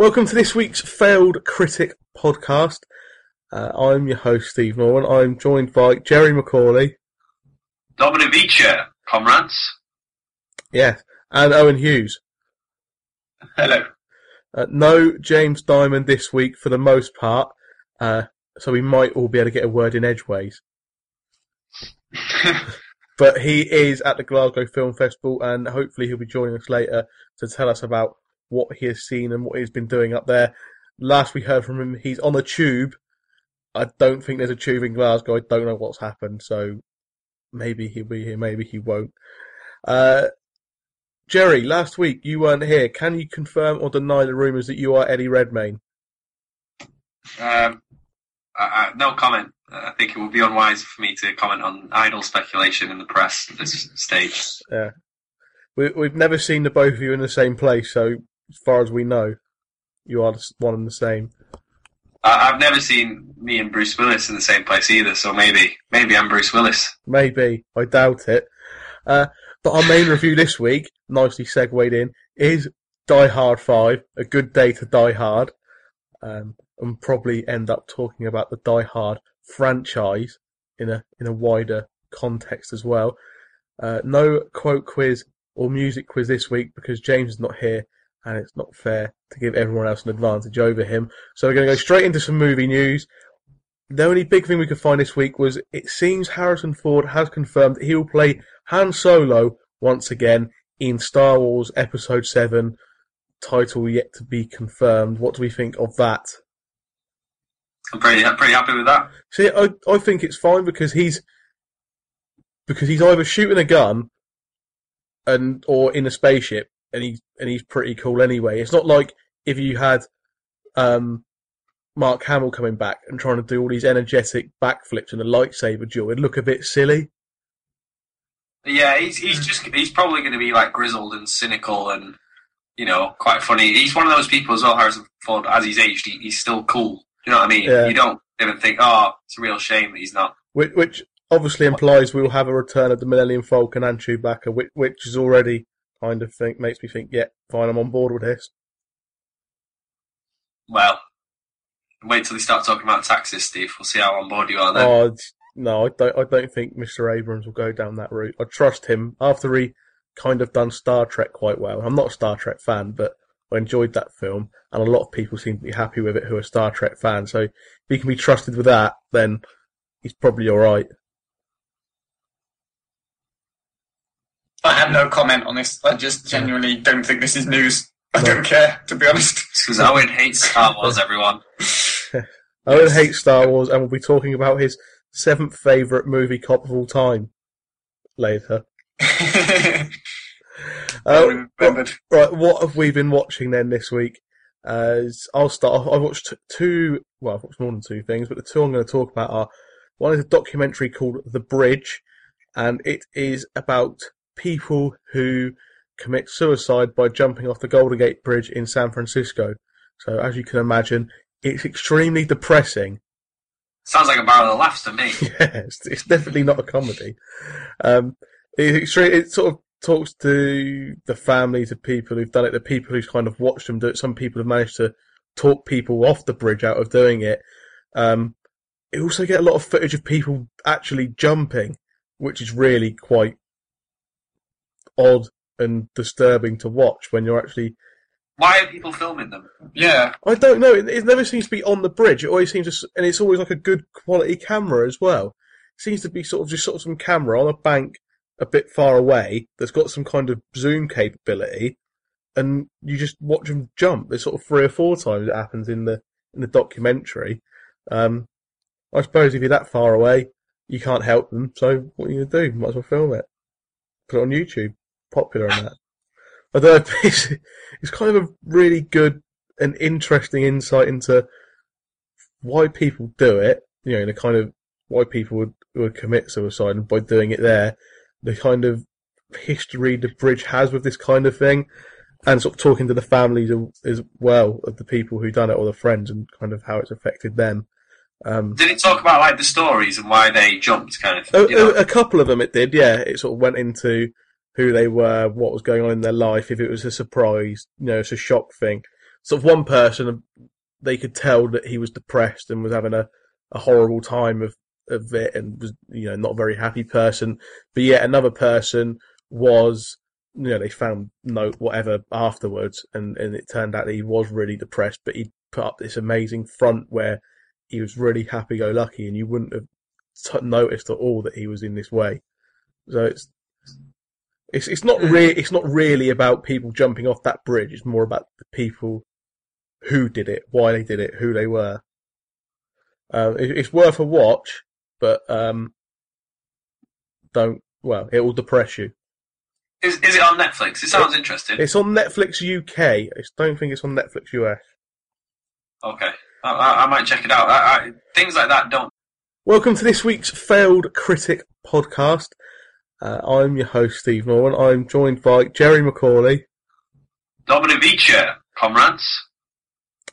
Welcome to this week's Failed Critic podcast. Uh, I'm your host, Steve Norman. I'm joined by Jerry McCauley. Dominic Vicha, comrades. Yes, and Owen Hughes. Hello. Uh, no James Diamond this week for the most part, uh, so we might all be able to get a word in edgeways. but he is at the Glasgow Film Festival, and hopefully he'll be joining us later to tell us about what he has seen and what he's been doing up there. Last we heard from him, he's on a tube. I don't think there's a tube in Glasgow. I don't know what's happened, so maybe he'll be here, maybe he won't. Uh, Jerry, last week you weren't here. Can you confirm or deny the rumours that you are Eddie Redmayne? Um, I, I, no comment. I think it would be unwise for me to comment on idle speculation in the press at this stage. Yeah. We, we've never seen the both of you in the same place, so as far as we know, you are one and the same. I, I've never seen me and Bruce Willis in the same place either, so maybe maybe I'm Bruce Willis. Maybe. I doubt it. Uh, but our main review this week, nicely segued in, is Die Hard 5, A Good Day to Die Hard. Um, and probably end up talking about the Die Hard franchise in a in a wider context as well. Uh, no quote quiz or music quiz this week because James is not here and it's not fair to give everyone else an advantage over him. So we're going to go straight into some movie news. The only big thing we could find this week was it seems Harrison Ford has confirmed that he will play Han Solo once again in Star Wars Episode 7, title yet to be confirmed. What do we think of that? I'm pretty pretty happy with that. See, I I think it's fine because he's because he's either shooting a gun and or in a spaceship and he's and he's pretty cool anyway. It's not like if you had um, Mark Hamill coming back and trying to do all these energetic backflips and a lightsaber duel. It'd look a bit silly. Yeah, he's he's just he's probably going to be like grizzled and cynical and you know quite funny. He's one of those people as well. Harrison Ford, as he's aged, he, he's still cool. You know what I mean? Yeah. You don't even think, oh, it's a real shame that he's not. Which, which obviously implies we'll have a return of the Millennium Falcon and Chewbacca, which, which is already kind of think makes me think, yeah, fine, I'm on board with this. Well, wait till they start talking about taxes, Steve. We'll see how on board you are then. Oh no, I don't. I don't think Mr. Abrams will go down that route. I trust him after he kind of done Star Trek quite well. I'm not a Star Trek fan, but I enjoyed that film, and a lot of people seem to be happy with it who are Star Trek fans. So if he can be trusted with that, then he's probably all right. I have no comment on this. I just genuinely don't think this is news. I don't care, to be honest. Because Owen hates Star Wars, everyone. Owen hates Star Wars, and we'll be talking about his seventh favourite movie cop of all time later. Uh, Well remembered. right, what have we been watching then this week? Uh, I'll start off. I watched two, well, I've watched more than two things, but the two I'm going to talk about are one is a documentary called The Bridge, and it is about people who commit suicide by jumping off the Golden Gate Bridge in San Francisco. So, as you can imagine, it's extremely depressing. Sounds like a barrel of laughs to me. yeah, it's, it's definitely not a comedy. Um, it's extreme, it sort of talks to the families of people who've done it, the people who've kind of watched them do it. Some people have managed to talk people off the bridge out of doing it. Um, you also get a lot of footage of people actually jumping, which is really quite odd and disturbing to watch when you're actually. Why are people filming them? Yeah, I don't know. It, it never seems to be on the bridge. It always seems to, and it's always like a good quality camera as well. It seems to be sort of just sort of some camera on a bank a bit far away that's got some kind of zoom capability, and you just watch them jump. There's sort of three or four times it happens in the in the documentary. Um, I suppose if you're that far away, you can't help them. So what are you gonna do? Might as well film it. Put it on YouTube. Popular and that. I it's, it's kind of a really good and interesting insight into why people do it, you know, the kind of why people would, would commit suicide and by doing it there, the kind of history the bridge has with this kind of thing, and sort of talking to the families as well of the people who done it or the friends and kind of how it's affected them. Um, Did it talk about like the stories and why they jumped, kind of? a, You know? a couple of them it did, yeah. It sort of went into who they were, what was going on in their life, if it was a surprise, you know, it's a shock thing. Sort of one person, they could tell that he was depressed and was having a, a horrible time of, of it and was, you know, not a very happy person. But yet another person was, you know, they found note whatever afterwards and, and it turned out that he was really depressed, but he put up this amazing front where he was really happy go lucky and you wouldn't have t- noticed at all that he was in this way. So it's it's it's not Mm. really it's not really about people jumping off that bridge. It's more about the people who did it, why they did it, who they were. Um, it, it's worth a watch, but um, don't. Well, it will depress you. Is, is it on Netflix? It sounds interesting. It's on Netflix UK. I don't think it's on Netflix US. Okay, I, I, I might check it out. I, I, things like that don't. Welcome to this week's Failed Critic podcast. Uh, I'm your host, Steve Norman. I'm joined by Jerry McCauley, Dobrovicha, comrades.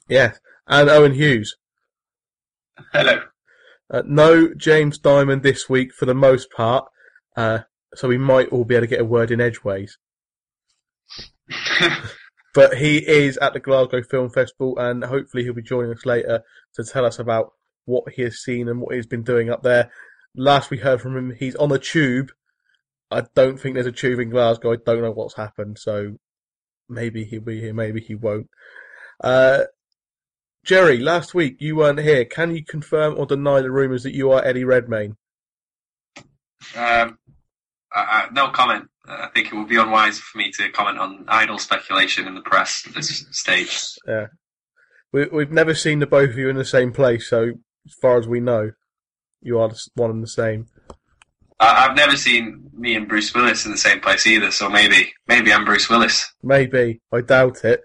yes, and Owen Hughes. Hello. Uh, no James Diamond this week for the most part, uh, so we might all be able to get a word in edgeways. But he is at the Glasgow Film Festival, and hopefully he'll be joining us later to tell us about what he has seen and what he's been doing up there. Last we heard from him, he's on a tube. I don't think there's a tube in Glasgow. I don't know what's happened, so maybe he'll be here, maybe he won't. Uh, Jerry, last week you weren't here. Can you confirm or deny the rumours that you are Eddie Redmayne? Um, I, I, no comment. Uh, I think it would be unwise for me to comment on idle speculation in the press at this stage. We, we've never seen the both of you in the same place, so as far as we know, you are one and the same. I, I've never seen me and Bruce Willis in the same place either, so maybe maybe I'm Bruce Willis. Maybe. I doubt it.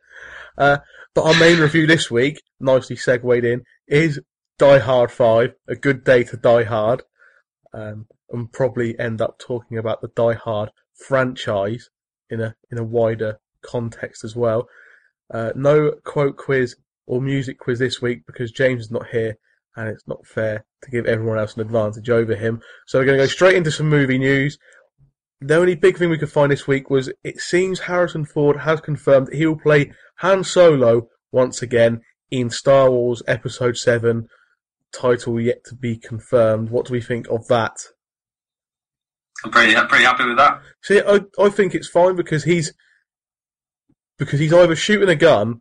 Uh, but our main review this week, nicely segued in, is Die Hard 5, A Good Day to Die Hard. Um, and probably end up talking about the Die Hard franchise in a, in a wider context as well. Uh, no quote quiz or music quiz this week because James is not here and it's not fair to give everyone else an advantage over him. So we're going to go straight into some movie news. The only big thing we could find this week was it seems Harrison Ford has confirmed that he will play Han Solo once again in Star Wars Episode 7, title yet to be confirmed. What do we think of that? I'm pretty I'm pretty happy with that. See, I, I think it's fine because he's because he's either shooting a gun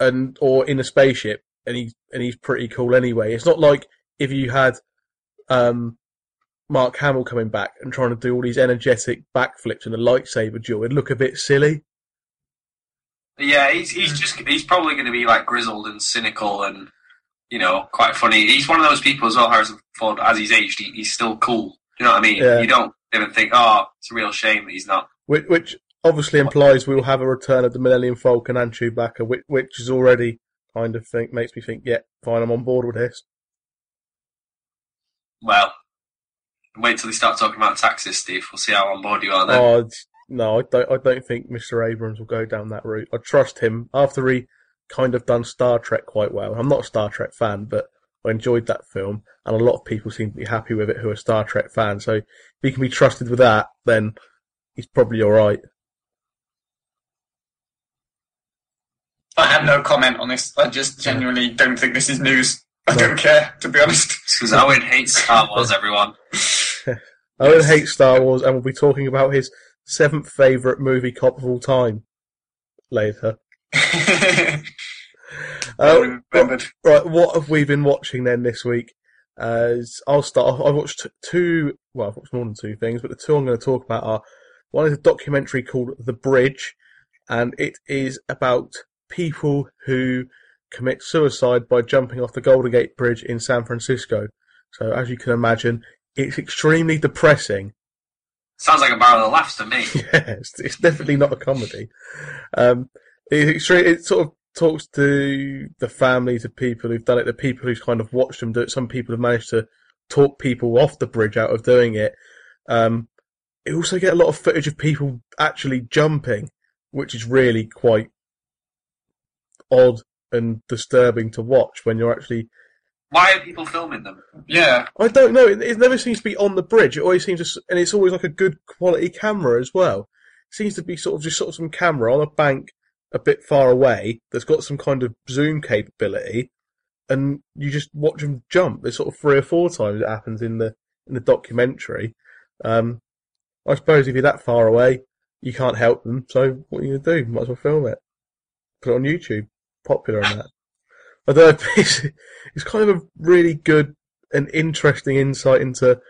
and or in a spaceship and he's and he's pretty cool anyway. It's not like if you had um Mark Hamill coming back and trying to do all these energetic backflips and a lightsaber duel, it'd look a bit silly. Yeah, he's he's just he's probably going to be like grizzled and cynical and you know quite funny. He's one of those people as well. Harrison Ford, as he's aged, he, he's still cool. You know what I mean? Yeah. You don't even think, oh, it's a real shame that he's not. Which, which obviously implies we'll have a return of the Millennium Falcon and Chewbacca, which, which is already kind of think makes me think, yeah, fine, I'm on board with this. Well, wait till they start talking about taxes, Steve. We'll see how on board you are then. Oh no, I don't. I don't think Mr. Abrams will go down that route. I trust him after he kind of done Star Trek quite well. I'm not a Star Trek fan, but I enjoyed that film, and a lot of people seem to be happy with it who are Star Trek fans. So if he can be trusted with that, then he's probably all right. I have no comment on this. I just genuinely don't think this is news. I don't care, to be honest. Because Owen hates Star Wars, everyone. Owen hates Star Wars, and we'll be talking about his seventh favorite movie cop of all time later. Uh, Well remembered. Right, what have we been watching then this week? As I'll start off, I watched two, well, I've watched more than two things, but the two I'm going to talk about are one is a documentary called The Bridge, and it is about people who commit suicide by jumping off the Golden Gate Bridge in San Francisco. So, as you can imagine, it's extremely depressing. Sounds like a barrel of laughs to me. yeah, it's, it's definitely not a comedy. Um, it, it's re- it sort of talks to the families of people who've done it, the people who've kind of watched them do it. Some people have managed to talk people off the bridge out of doing it. Um, you also get a lot of footage of people actually jumping, which is really quite odd and disturbing to watch when you're actually. Why are people filming them? Yeah, I don't know. It, it never seems to be on the bridge. It always seems to, and it's always like a good quality camera as well. It seems to be sort of just sort of some camera on a bank a bit far away that's got some kind of zoom capability, and you just watch them jump. There's sort of three or four times it happens in the in the documentary. Um, I suppose if you're that far away, you can't help them. So what are you gonna do? Might as well film it. Put it on YouTube. Popular and that. I. It's, it's kind of a really good and interesting insight into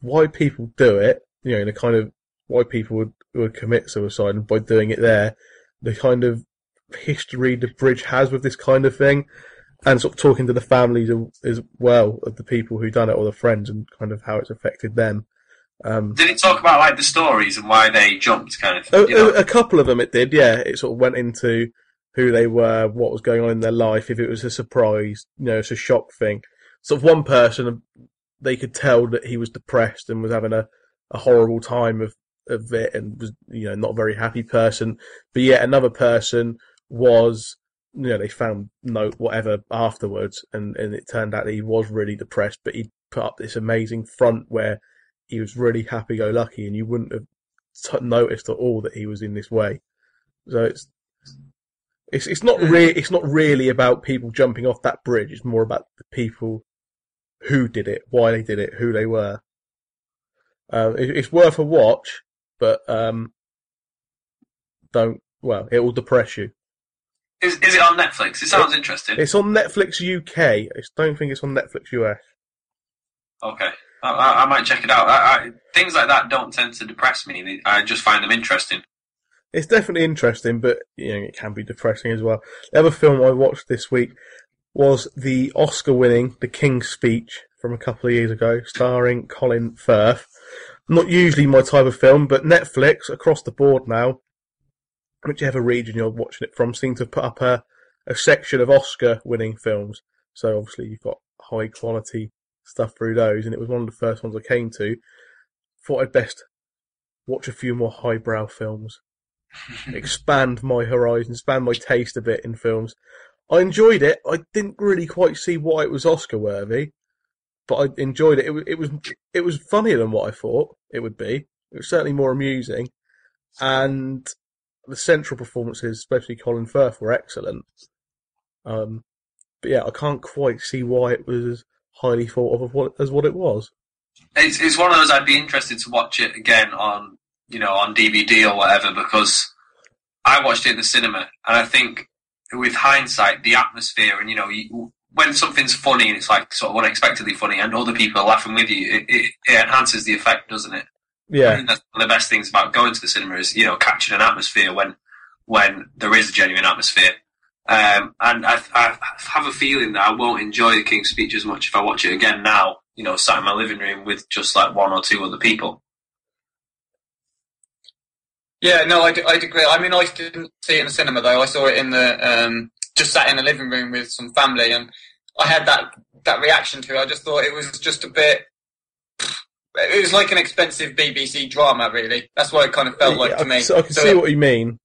why people do it. You know, the kind of why people would would commit suicide, and by doing it there, the kind of history the bridge has with this kind of thing, and sort of talking to the families as well of the people who done it or the friends, and kind of how it's affected them. Um, Did it talk about like the stories and why they jumped, kind of? a, you know? a couple of them it did, yeah. It sort of went into who they were, what was going on in their life, if it was a surprise, you know, it's a shock thing. Sort of one person, they could tell that he was depressed and was having a, a horrible time of, of it and was, you know, not a very happy person. But yet another person was, you know, they found note, whatever afterwards, and, and it turned out that he was really depressed, but he put up this amazing front where he was really happy-go-lucky and you wouldn't have t- noticed at all that he was in this way. So it's it's it's not Mm. really it's not really about people jumping off that bridge. It's more about the people who did it, why they did it, who they were. Um, it, it's worth a watch, but um, don't. Well, it will depress you. Is, is it on Netflix? It sounds interesting. It's on Netflix UK. I don't think it's on Netflix US. Okay, I, I, I might check it out. I, I, things like that don't tend to depress me. I just find them interesting. It's definitely interesting, but you know it can be depressing as well. The other film I watched this week was the Oscar-winning The King's Speech from a couple of years ago, starring Colin Firth. Not usually my type of film, but Netflix across the board now, whichever region you're watching it from, seem to put up a, a section of Oscar-winning films. So obviously you've got high quality stuff through those, and it was one of the first ones I came to. Thought I'd best watch a few more highbrow films expand my horizon, expand my taste a bit in films. I enjoyed it. I didn't really quite see why it was Oscar worthy, but I enjoyed it. It was, it was it was funnier than what I thought it would be. It was certainly more amusing, and the central performances, especially Colin Firth, were excellent. Um, but yeah, I can't quite see why it was as highly thought of as what, as what it was. It's, it's one of those I'd be interested to watch it again on you know on DVD or whatever because I watched it in the cinema and I think with hindsight the atmosphere and you know you, when something's funny and it's like sort of unexpectedly funny and other people are laughing with you it, it, it enhances the effect doesn't it Yeah, that's one of the best things about going to the cinema is you know catching an atmosphere when when there is a genuine atmosphere. Um, and I, I have a feeling that I won't enjoy the King's Speech as much if I watch it again now. You know, sat in my living room with just like one or two other people. Yeah, no, I'd, I'd agree. I mean, I didn't see it in the cinema though. I saw it in the um, just sat in the living room with some family, and I had that that reaction to it. I just thought it was just a bit. It was like an expensive BBC drama, really. That's what it kind of felt like I, to me. I can So- see what you mean.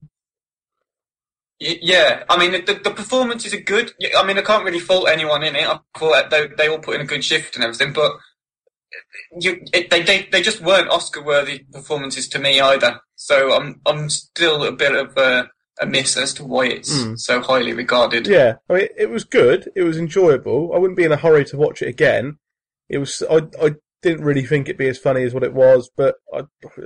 Yeah, I mean the, the performances are good. I mean I can't really fault anyone in it. I thought they they all put in a good shift and everything, but you, it, they, they they just weren't Oscar worthy performances to me either. So I'm I'm still a bit of a, a miss as to why it's Mm. so highly regarded. Yeah, I mean, it was good. It was enjoyable. I wouldn't be in a hurry to watch it again. It was. I. I didn't really think it'd be as funny as what it was, but I,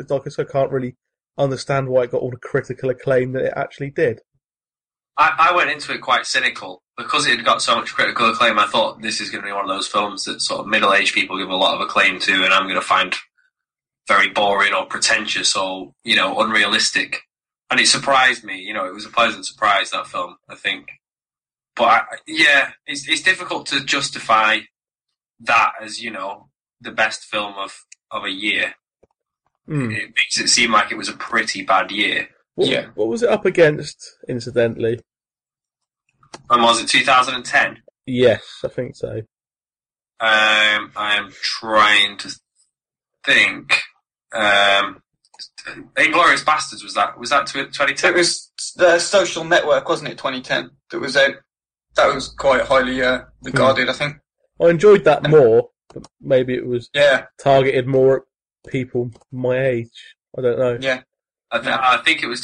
like I said, I can't really understand why it got all the critical acclaim that it actually did. I, I went into it quite cynical because it had got so much critical acclaim. I thought this is going to be one of those films that sort of middle-aged people give a lot of acclaim to, and I'm going to find very boring or pretentious or you know unrealistic. And it surprised me. You know, it was a pleasant surprise that film. I think, but I, yeah, it's it's difficult to justify that as you know the best film of of a year. Hmm. it makes it seem like it was a pretty bad year. What, Yeah. what was it up against, incidentally? And was it 2010? Yes, I think so. Um, I am trying to think. Um, Inglourious Basterds was that? Was that tw- 2010? It was the social network, wasn't it? 2010. That was out. That was quite highly uh, regarded, I think. I enjoyed that more, but maybe it was Yeah, targeted more at people my age. I don't know. yeah. I, th- I think it was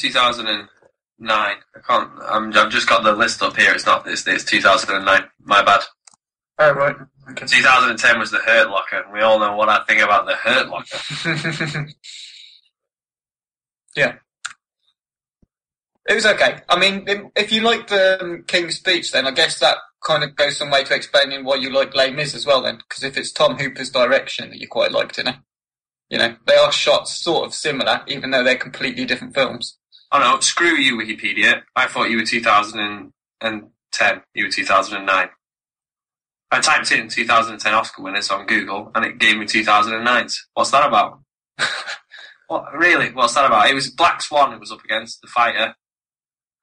2009. I can't. I'm, I've just got the list up here. It's not. It's, it's 2009. My bad. Oh right. Okay. 2010 was the Hurt Locker, and we all know what I think about the Hurt Locker. yeah. It was okay. I mean, if- you like the um, King's Speech, then I guess that kind of goes some way to explaining why you like Les Mis as well. Then, because if it's Tom Hooper's direction that you quite liked, in it, you know, they are shot sort of similar, even though they're completely different films. Oh no, screw you, Wikipedia. I thought you were 2010. You were 2009. I typed in 2010 Oscar winners on Google, and it gave me 2009. What's that about? what really? What's that about? It was Black Swan. It was up against the fighter.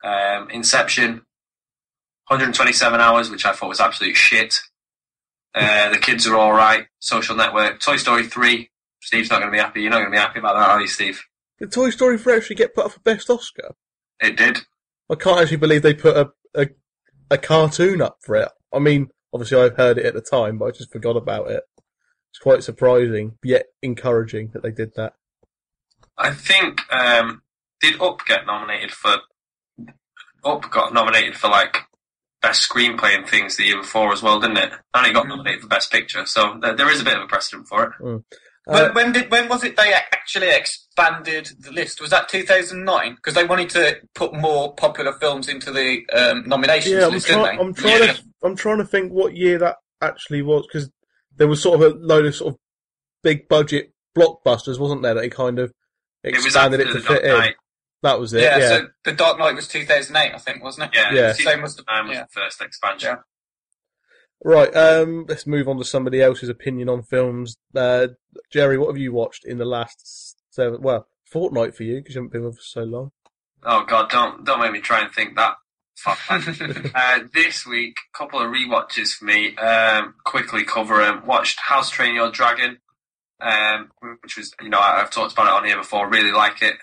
Um, Inception, 127 hours, which I thought was absolute shit. Uh, the kids are all right. Social Network, Toy Story 3. Steve's not going to be happy. You're not going to be happy about that, are you, Steve? Did Toy Story 3 actually get put up for Best Oscar? It did. I can't actually believe they put a, a, a cartoon up for it. I mean, obviously I've heard it at the time, but I just forgot about it. It's quite surprising, yet encouraging that they did that. I think um, did Up get nominated for Up got nominated for like best screenplay and things the year before as well, didn't it? And it got nominated for best picture, so there, there is a bit of a precedent for it. Uh, When, when did when was it they actually expanded the list? Was that 2009? Because they wanted to put more popular films into the um, nominations yeah, I'm, list, try- didn't they? I'm trying Yeah. to I'm trying to think what year that actually was because there was sort of a load of sort of big budget blockbusters, wasn't there? That he kind of expanded after it to the Dark fit in. Knight. That was it. yeah, Yeah. so The Dark Knight was 2008, I think, wasn't it? Yeah, Yeah. season Same as the nine was yeah. the first expansion. Right. Um. Let's move on to somebody else's opinion on films. Uh, Jerry, what have you watched in the last seven? Well, fortnight for you because you haven't been with us so long. Oh god, don't don't make me try and think that. Fuck. uh, this week, a couple of rewatches for me. Um, quickly cover them. Watched How to Train Your Dragon, um, which was you know I, I've talked about it on here before. Really like it.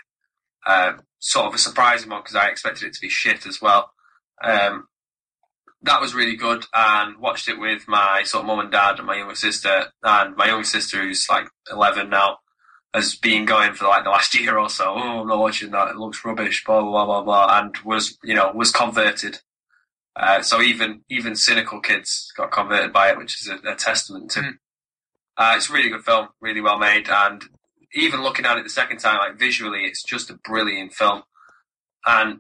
Um, sort of a surprising one because I expected it to be shit as well. Um, that was really good, and watched it with my sort of mum and dad and my younger sister, and my younger sister who's like eleven now has been going for like the last year or so. Oh, I'm not watching that. It looks rubbish. Blah blah blah blah, blah and was you know was converted. Uh, so even even cynical kids got converted by it, which is a, a testament to. Mm. Uh, it's a really good film, really well made, and even looking at it the second time, like visually, it's just a brilliant film. And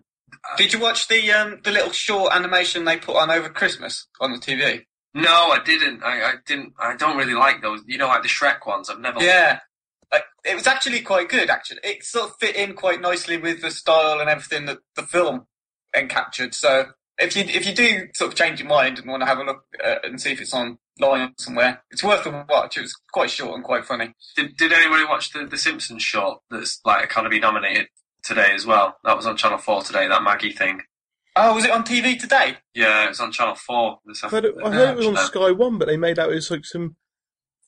Did you watch the um, the little short animation they put on over Christmas on the TV? no, I didn't. I, I didn't. I don't really like those. You know, like the Shrek ones. I've never. Yeah. Like, it was actually quite good, actually. It sort of fit in quite nicely with the style and everything that the film encaptured. So if you if you do sort of change your mind and want to have a look uh, and see if it's online somewhere, it's worth a watch. It was quite short and quite funny. Did, did anybody watch the, the Simpsons short that's like Academy nominated today as well? That was on Channel 4 today, that Maggie thing. Oh, was it on TV today? Yeah, it was on Channel 4 this I heard it. I heard it was on Sky One, but they made out it was like some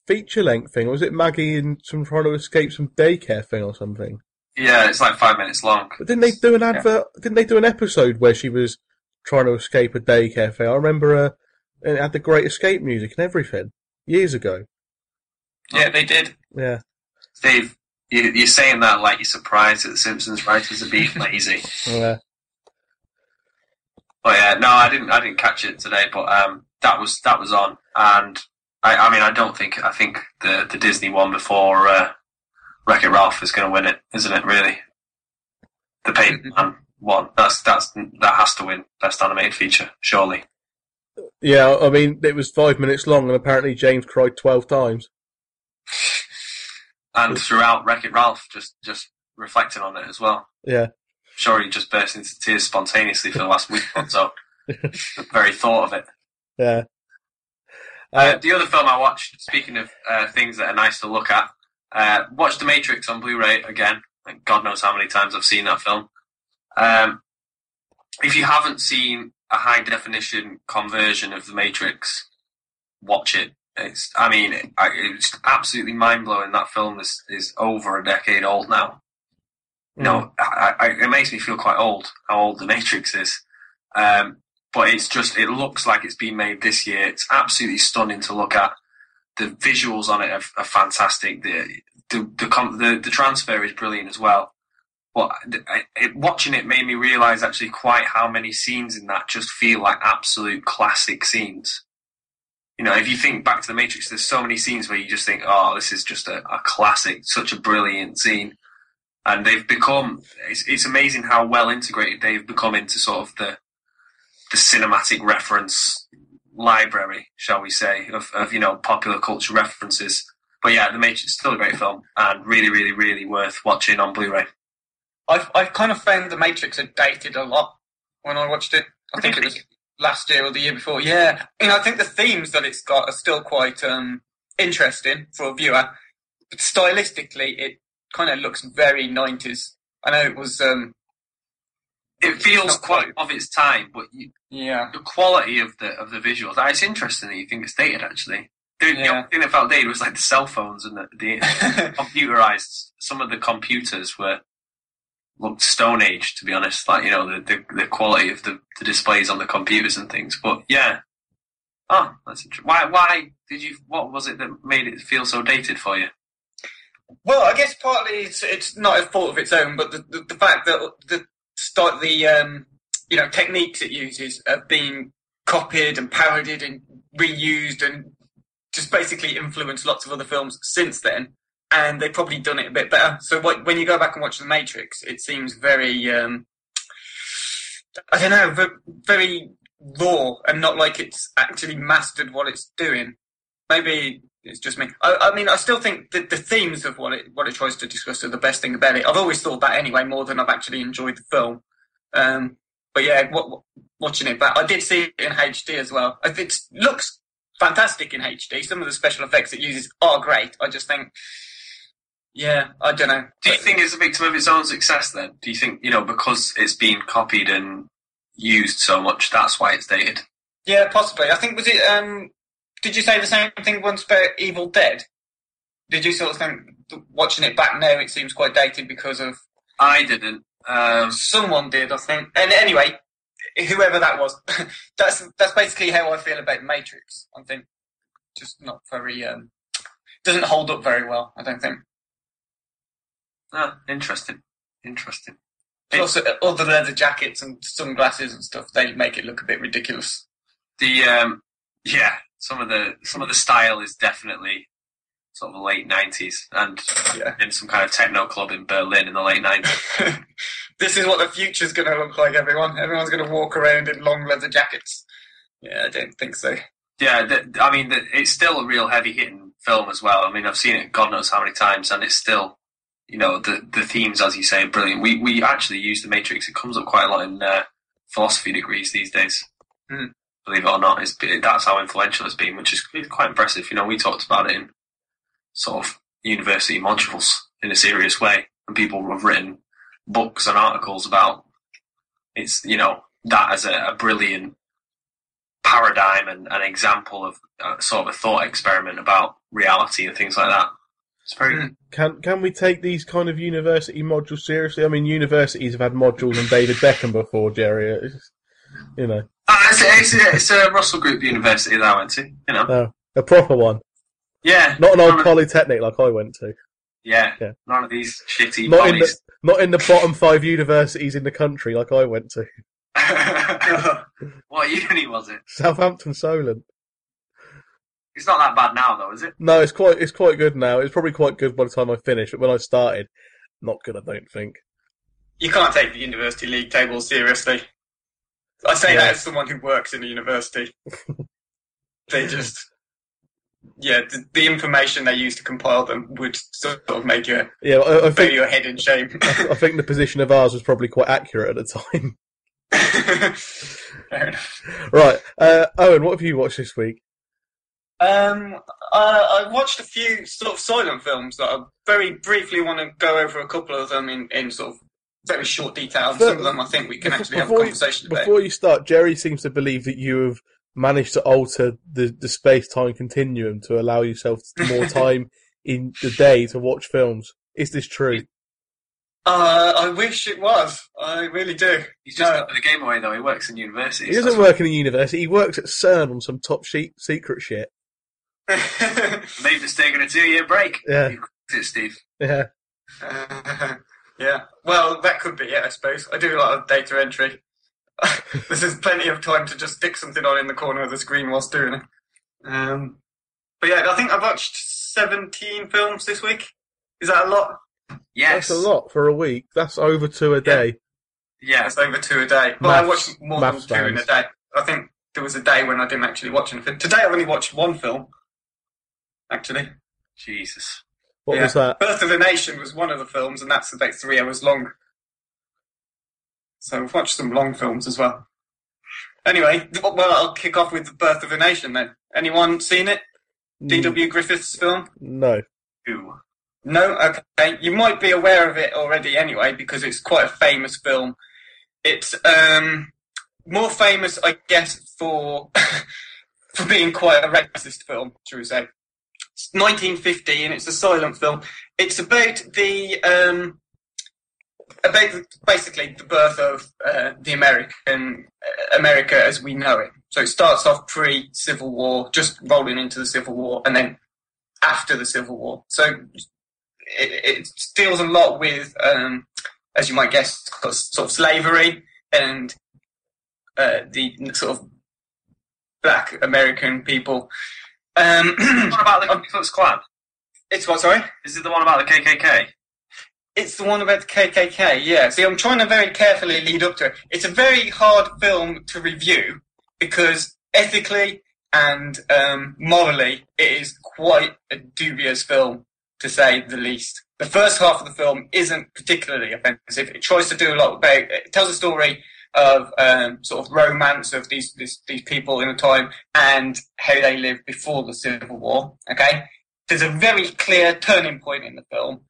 feature length thing. Or was it Maggie and some trying to escape some daycare thing or something? Yeah, it's like five minutes long. But didn't they do an advert? Didn't they do an episode where she was trying to escape a daycare thing? I remember uh, it had the Great Escape music and everything years ago. Yeah, they did. Yeah. Steve, you, you're saying that like you're surprised that the Simpsons writers are being lazy. Yeah. But yeah, no, I didn't. I didn't catch it today, but um, that was that was on, and I, I mean, I don't think I think the the Disney one before uh, Wreck It Ralph is going to win it, isn't it? Really, the Paperman one. That's that's that has to win best animated feature, surely. Yeah, I mean, it was five minutes long, and apparently James cried twelve times. And throughout Wreck It Ralph, just just reflecting on it as well. Yeah, Sure, he just burst into tears spontaneously for the last week or so. the very thought of it. yeah. Uh, the other film I watched, speaking of uh, things that are nice to look at, Uh, watched The Matrix on Blu-ray again. Like God knows how many times I've seen that film. Um, if you haven't seen a high definition conversion of The Matrix, watch it. It's, I mean, it, it's absolutely mind blowing. That film is, is over a decade old now. No, I, I, it makes me feel quite old how old The Matrix is. Um, but it's just, it looks like it's been made this year. It's absolutely stunning to look at. The visuals on it are, are fantastic. The, the, the, the, the transfer is brilliant as well. But it, watching it made me realize actually quite how many scenes in that just feel like absolute classic scenes. You know, if you think back to the Matrix, there's so many scenes where you just think, "Oh, this is just a, a classic, such a brilliant scene." And they've become. It's, it's amazing how well integrated they've become into sort of the the cinematic reference library, shall we say, of, of you know popular culture references. But yeah, The Matrix is still a great film and really, really, really worth watching on Blu-ray. I've I've kind of found The Matrix had dated a lot when I watched it. I think it was last year or the year before. Yeah, you know, I think the themes that it's got are still quite um, interesting for a viewer, but stylistically, it kind of looks very nineties. I know it was. Um, it feels quite, quite of its time, but you, yeah, the quality of the of the visuals. It's interesting that you think it's dated. Actually, the, yeah. the only thing that felt dated was like the cell phones and the, the computerized. Some of the computers were looked Stone Age, to be honest. Like you know the the, the quality of the, the displays on the computers and things. But yeah, oh, that's interesting. Why why did you? What was it that made it feel so dated for you? Well, I guess partly it's it's not a fault of its own, but the the, the fact that the start the um, you know techniques it uses have been copied and parodied and reused and just basically influenced lots of other films since then and they've probably done it a bit better. So what, when you go back and watch The Matrix, it seems very, um, I don't know, very raw and not like it's actually mastered what it's doing. Maybe it's just me. I, I mean, I still think that the themes of what it what it tries to discuss are the best thing about it. I've always thought that anyway, more than I've actually enjoyed the film. Um, but yeah, what, watching it back, I did see it in HD as well. It looks fantastic in HD. Some of the special effects it uses are great. I just think yeah, I don't know. Do you think it's a victim of its own success then? Do you think, you know, because it's been copied and used so much, that's why it's dated? Yeah, possibly. I think, was it, um, did you say the same thing once about Evil Dead? Did you sort of think, watching it back now, it seems quite dated because of. I didn't. Um, Someone did, I think. And anyway, whoever that was, that's that's basically how I feel about Matrix. I think just not very um, doesn't hold up very well. I don't think. Ah, interesting. Interesting. Plus, uh, other leather jackets and sunglasses and stuff, they make it look a bit ridiculous. The um, yeah, some of the some of the style is definitely sort of late nineties, and yeah. in some kind of techno club in Berlin in the late nineties. this is what the future's going to look like. Everyone, everyone's going to walk around in long leather jackets. Yeah, I don't think so. Yeah, the, I mean, the, it's still a real heavy hitting film as well. I mean, I've seen it God knows how many times, and it's still you know the the themes, as you say, are brilliant. We we actually use the Matrix. It comes up quite a lot in uh, philosophy degrees these days. Mm. Believe it or not, it's, that's how influential it's been, which is quite impressive. You know, we talked about it in sort of university modules in a serious way, and people have written books and articles about it's you know that as a, a brilliant paradigm and an example of uh, sort of a thought experiment about reality and things like that. Very. Hmm. Can can we take these kind of university modules seriously? I mean, universities have had modules on David Beckham before, Jerry. It's, you know. Uh, it's, a, it's, it's, a, Russell Group university that I went to. You know. Oh, a proper one. Yeah. Not an old polytechnic like I went to. Yeah. Yeah. None of these shitty. Not in the not in the bottom five universities in the country like I went to. what uni was it? Southampton Solent. It's not that bad now, though, is it? No, it's quite it's quite good now. It's probably quite good by the time I finish, but when I started, not good. I don't think. You can't take the university league tables seriously. I say yeah. that as someone who works in a university. they just, yeah, the, the, information they use to compile them would sort of make you, yeah, I, I think your head in shame. I think the position of ours was probably quite accurate at the time. right, uh, Owen, what have you watched this week? Um, I, I watched a few sort of silent films that I very briefly want to go over a couple of them in, in sort of very short detail. Some of them I think we can actually have a Before you- conversation about. Before you start, Jerry seems to believe that you have managed to alter the, the space time continuum to allow yourself more time in the day to watch films. Is this true? Uh, I wish it was. I really do. He's just No. got the game away though. He works in university. He doesn't work in a university. He works at CERN on some top sheet, secret shit. Maybe just taking a two-year break. Yeah. You it, Steve. Yeah. Uh, yeah. Well, that could be it, I suppose. I do a lot of data entry. this is plenty of time to just stick something on in the corner of the screen whilst doing it. Um, but yeah, I think I've watched 17 films this week. Is that a lot? Yes. That's a lot for a week. That's over two a day. Yeah. That's over two a day. Well, I watched more than maths two in a day. I think there was a day when I didn't actually watch anything. Today I've only watched one film, actually. Jesus. What Yeah. was that? Birth of a Nation was one of the films, and that's about three hours long. So I've watched some long films as well. Anyway, well, I'll kick off with the Birth of a Nation then. Anyone seen it? Mm, D.W. Griffith's film? No. Who? No? Okay. You might be aware of it already anyway, because it's quite a famous film. It's um, more famous, I guess, for for being quite a racist film, shall we say. It's 1950 and it's a silent film. It's about the um, about the, basically the birth of uh, the American uh, America as we know it. So it starts off pre-Civil War, just rolling into the Civil War, and then after the Civil War. So it, it deals a lot with, um, as you might guess, sort of slavery and uh, the sort of black American people. Um, What about the Ku Klux Klan? it's what? Sorry. Is it the one about the KKK? It's the one about the KKK, yeah. See, I'm trying to very carefully lead up to it. It's a very hard film to review because ethically and um, morally, it is quite a dubious film, to say the least. The first half of the film isn't particularly offensive. It tries to do a lot about, it tells a story of um, sort of romance of these, these these people in a time and how they lived before the Civil War. Okay, there's a very clear turning point in the film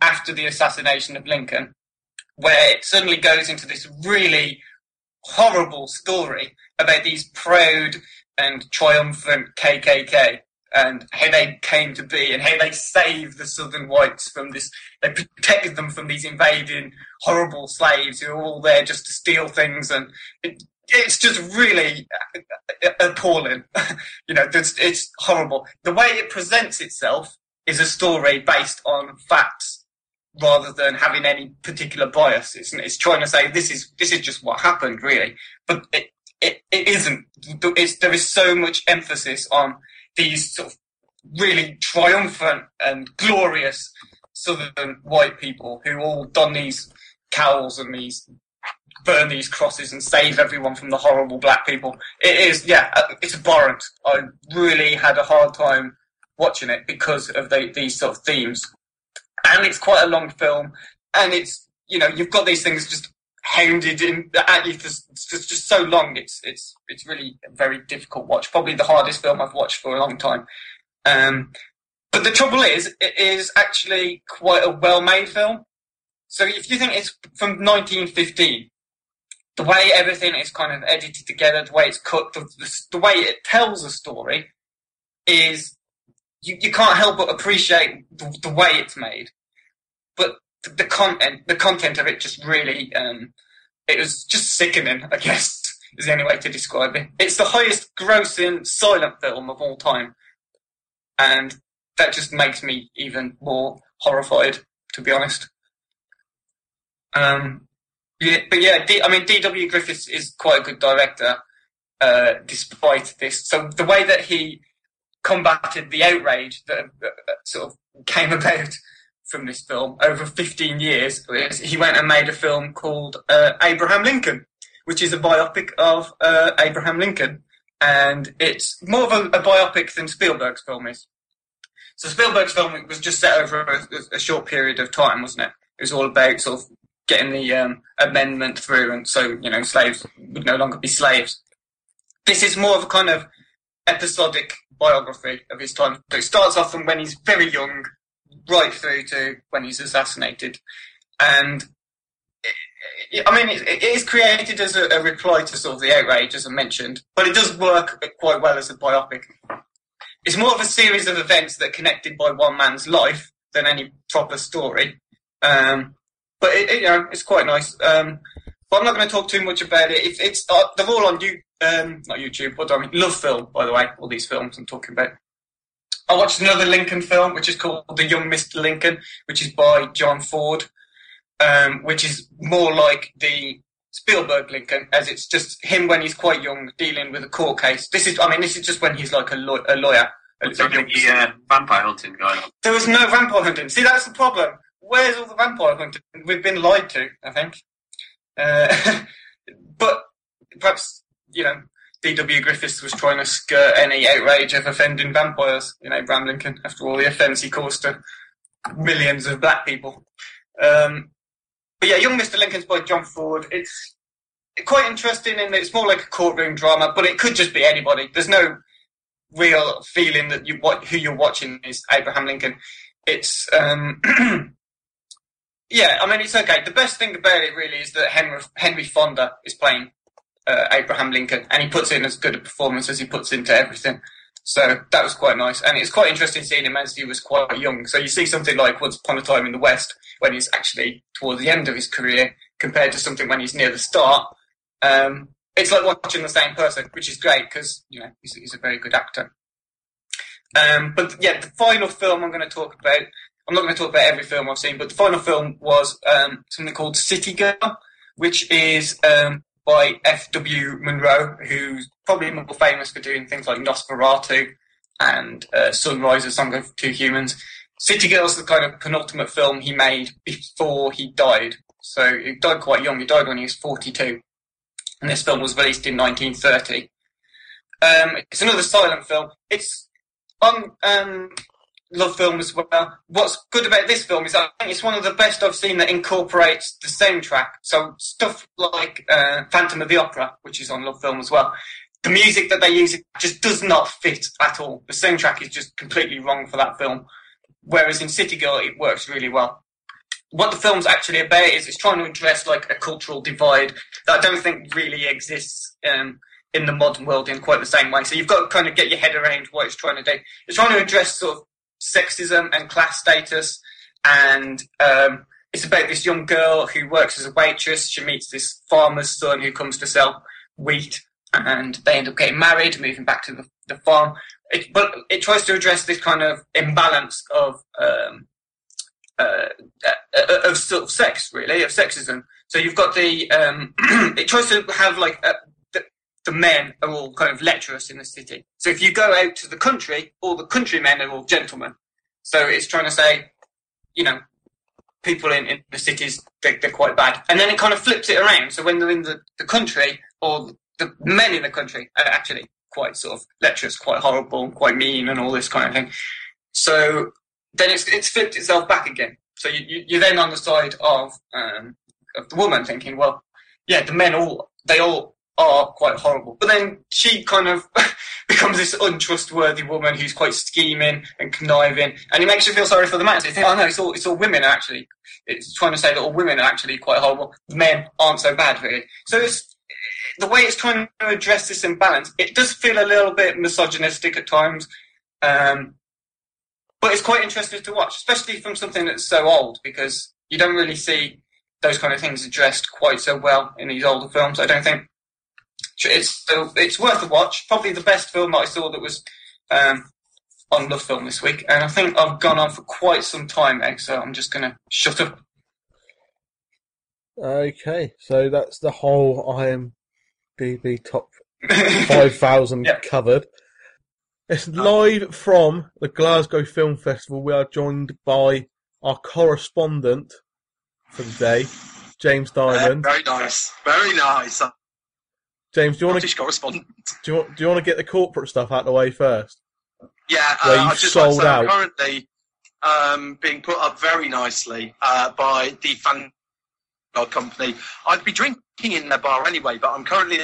after the assassination of Lincoln, where it suddenly goes into this really horrible story about these proud and triumphant KKK and how they came to be and how they saved the Southern whites from this, they protected them from these invading horrible slaves who were all there just to steal things and it, it's just really uh, uh, appalling. you know, it's, it's horrible. The way it presents itself is a story based on facts rather than having any particular bias. It's, it's trying to say this is this is just what happened, really. But it it, it isn't. It's, there is so much emphasis on these sort of really triumphant and glorious southern white people who all don these cowls and these burn these crosses and save everyone from the horrible black people. It is, yeah, uh, it's abhorrent. I really had a hard time watching it because of the, these sort of themes. And it's quite a long film, and it's you know you've got these things just hounded in at you for just, just so long. It's it's it's really a very difficult watch. Probably the hardest film I've watched for a long time. Um, but the trouble is, it is actually quite a well-made film. So if you think it's from 1915, the way everything is kind of edited together, the way it's cut, the, the, the way it tells a story is you, you can't help but appreciate the, the way it's made. But the, content, the content of it just really, um, it was just sickening, I guess, is the only way to describe it. It's the highest grossing silent film of all time. And that just makes me even more horrified, to be honest. Um, yeah, but yeah, D, I mean, D.W. Griffiths is quite a good director, uh, despite this. So the way that he combated the outrage that uh, sort of came about from this film over 15 years, he went and made a film called uh, Abraham Lincoln, which is a biopic of uh, Abraham Lincoln. And it's more of a, a biopic than Spielberg's film is. So Spielberg's film was just set over a, a short period of time, wasn't it? It was all about sort of getting the um, amendment through, and so you know slaves would no longer be slaves. This is more of a kind of episodic biography of his time. So it starts off from when he's very young, right through to when he's assassinated, and I mean, it is created as a, reply to sort of the outrage, as I mentioned, but it does work quite well as a biopic. It's more of a series of events that are connected by one man's life than any proper story. Um, but it, it, you know, it's quite nice. Um, but I'm not going to talk too much about it. It's, it's uh, they're all on you, um, not YouTube. Do I mean? Love Film, by the way. All these films I'm talking about. I watched another Lincoln film, which is called The Young Mr. Lincoln, which is by John Ford um, which is more like the Spielberg Lincoln, as it's just him when he's quite young dealing with a court case. This is, I mean, this is just when he's like a, law- a lawyer. A, a uh, vampire hunting going on. There was no vampire hunting. See, that's the problem. Where's all the vampire hunting? We've been lied to, I think. Uh, but perhaps, you know, D.W. Griffiths was trying to skirt any outrage of offending vampires, you know, Abraham Lincoln, after all the offence he caused to millions of black people. Um, but yeah, Young Mr. Lincoln's by John Ford. It's quite interesting in that it's more like a courtroom drama, but it could just be anybody. There's no real feeling that you what who you're watching is Abraham Lincoln. It's um, yeah, I mean it's okay. The best thing about it really is that Henry Henry Fonda is playing uh, Abraham Lincoln, and he puts in as good a performance as he puts into everything. So that was quite nice, and it's quite interesting seeing him as he was quite young. So you see something like Once Upon a Time in the West when he's actually towards the end of his career, compared to something when he's near the start. Um, it's like watching the same person, which is great because you know he's, he's, a very good actor. Um, but yeah, the final film I'm going to talk about. I'm not going to talk about every film I've seen, but the final film was um, something called City Girl, which is um, by F.W. Murnau, who's probably more famous for doing things like Nosferatu and uh, Sunrise, A Song of Two Humans. City Girl's is the kind of penultimate film he made before he died. So he died quite young. He died when he was 42. And this film was released in 1930. Um, it's another silent film. It's on um, love film as well. What's good about this film is I think it's one of the best I've seen that incorporates the soundtrack. So stuff like uh, Phantom of the Opera, which is on love film as well. The music that they use just does not fit at all. The soundtrack is just completely wrong for that film. Whereas in City Girl, it works really well. What the film's actually about is it's trying to address like a cultural divide that I don't think really exists um, in the modern world in quite the same way. So you've got to kind of get your head around what it's trying to do. It's trying to address sort of sexism and class status. And um, it's about this young girl who works as a waitress. She meets this farmer's son who comes to sell wheat, and they end up getting married, moving back to the, the farm. It, but it tries to address this kind of imbalance of um, uh, uh, uh of of sex, really, of sexism. So you've got the um, it tries to have like uh, the men are all kind of lecherous in the city. So if you go out to the country, all the countrymen are all gentlemen. So it's trying to say, you know, people in, in the cities, they're, they're, quite bad. And then it kind of flips it around. So when they're in the, the country, or the men in the country are actually quite sort of lecherous, quite horrible, quite mean, and all this kind of thing. So then it's, it's flipped itself back again. So you, you, are then on the side of, um, of the woman thinking, well, yeah, the men all, they all are quite horrible. But then she kind of becomes this untrustworthy woman who's quite scheming and conniving, and it makes you feel sorry for the man. So you think, oh no, it's all it's all women actually. It's trying to say that all women are actually quite horrible. Men aren't so bad, really. So it's the way it's trying to address this imbalance. It does feel a little bit misogynistic at times. Um, but it's quite interesting to watch, especially from something that's so old, because you don't really see those kind of things addressed quite so well in these older films. I don't think it's it's worth a watch. Probably the best film that I saw that was um, on Love Film this week, and I think I've gone on for quite some time now, so I'm just going to shut up. Okay, so that's the whole IMDb top five thousand yep. covered. It's live from the Glasgow Film Festival. We are joined by our correspondent for the day, James Diamond. Uh, very nice, very nice. James, do you want to correspondent? Do you, do you want to get the corporate stuff out of the way first? Yeah, uh, I just sold like out. currently um, being put up very nicely uh, by the fan company. I'd be drinking in their bar anyway, but I'm currently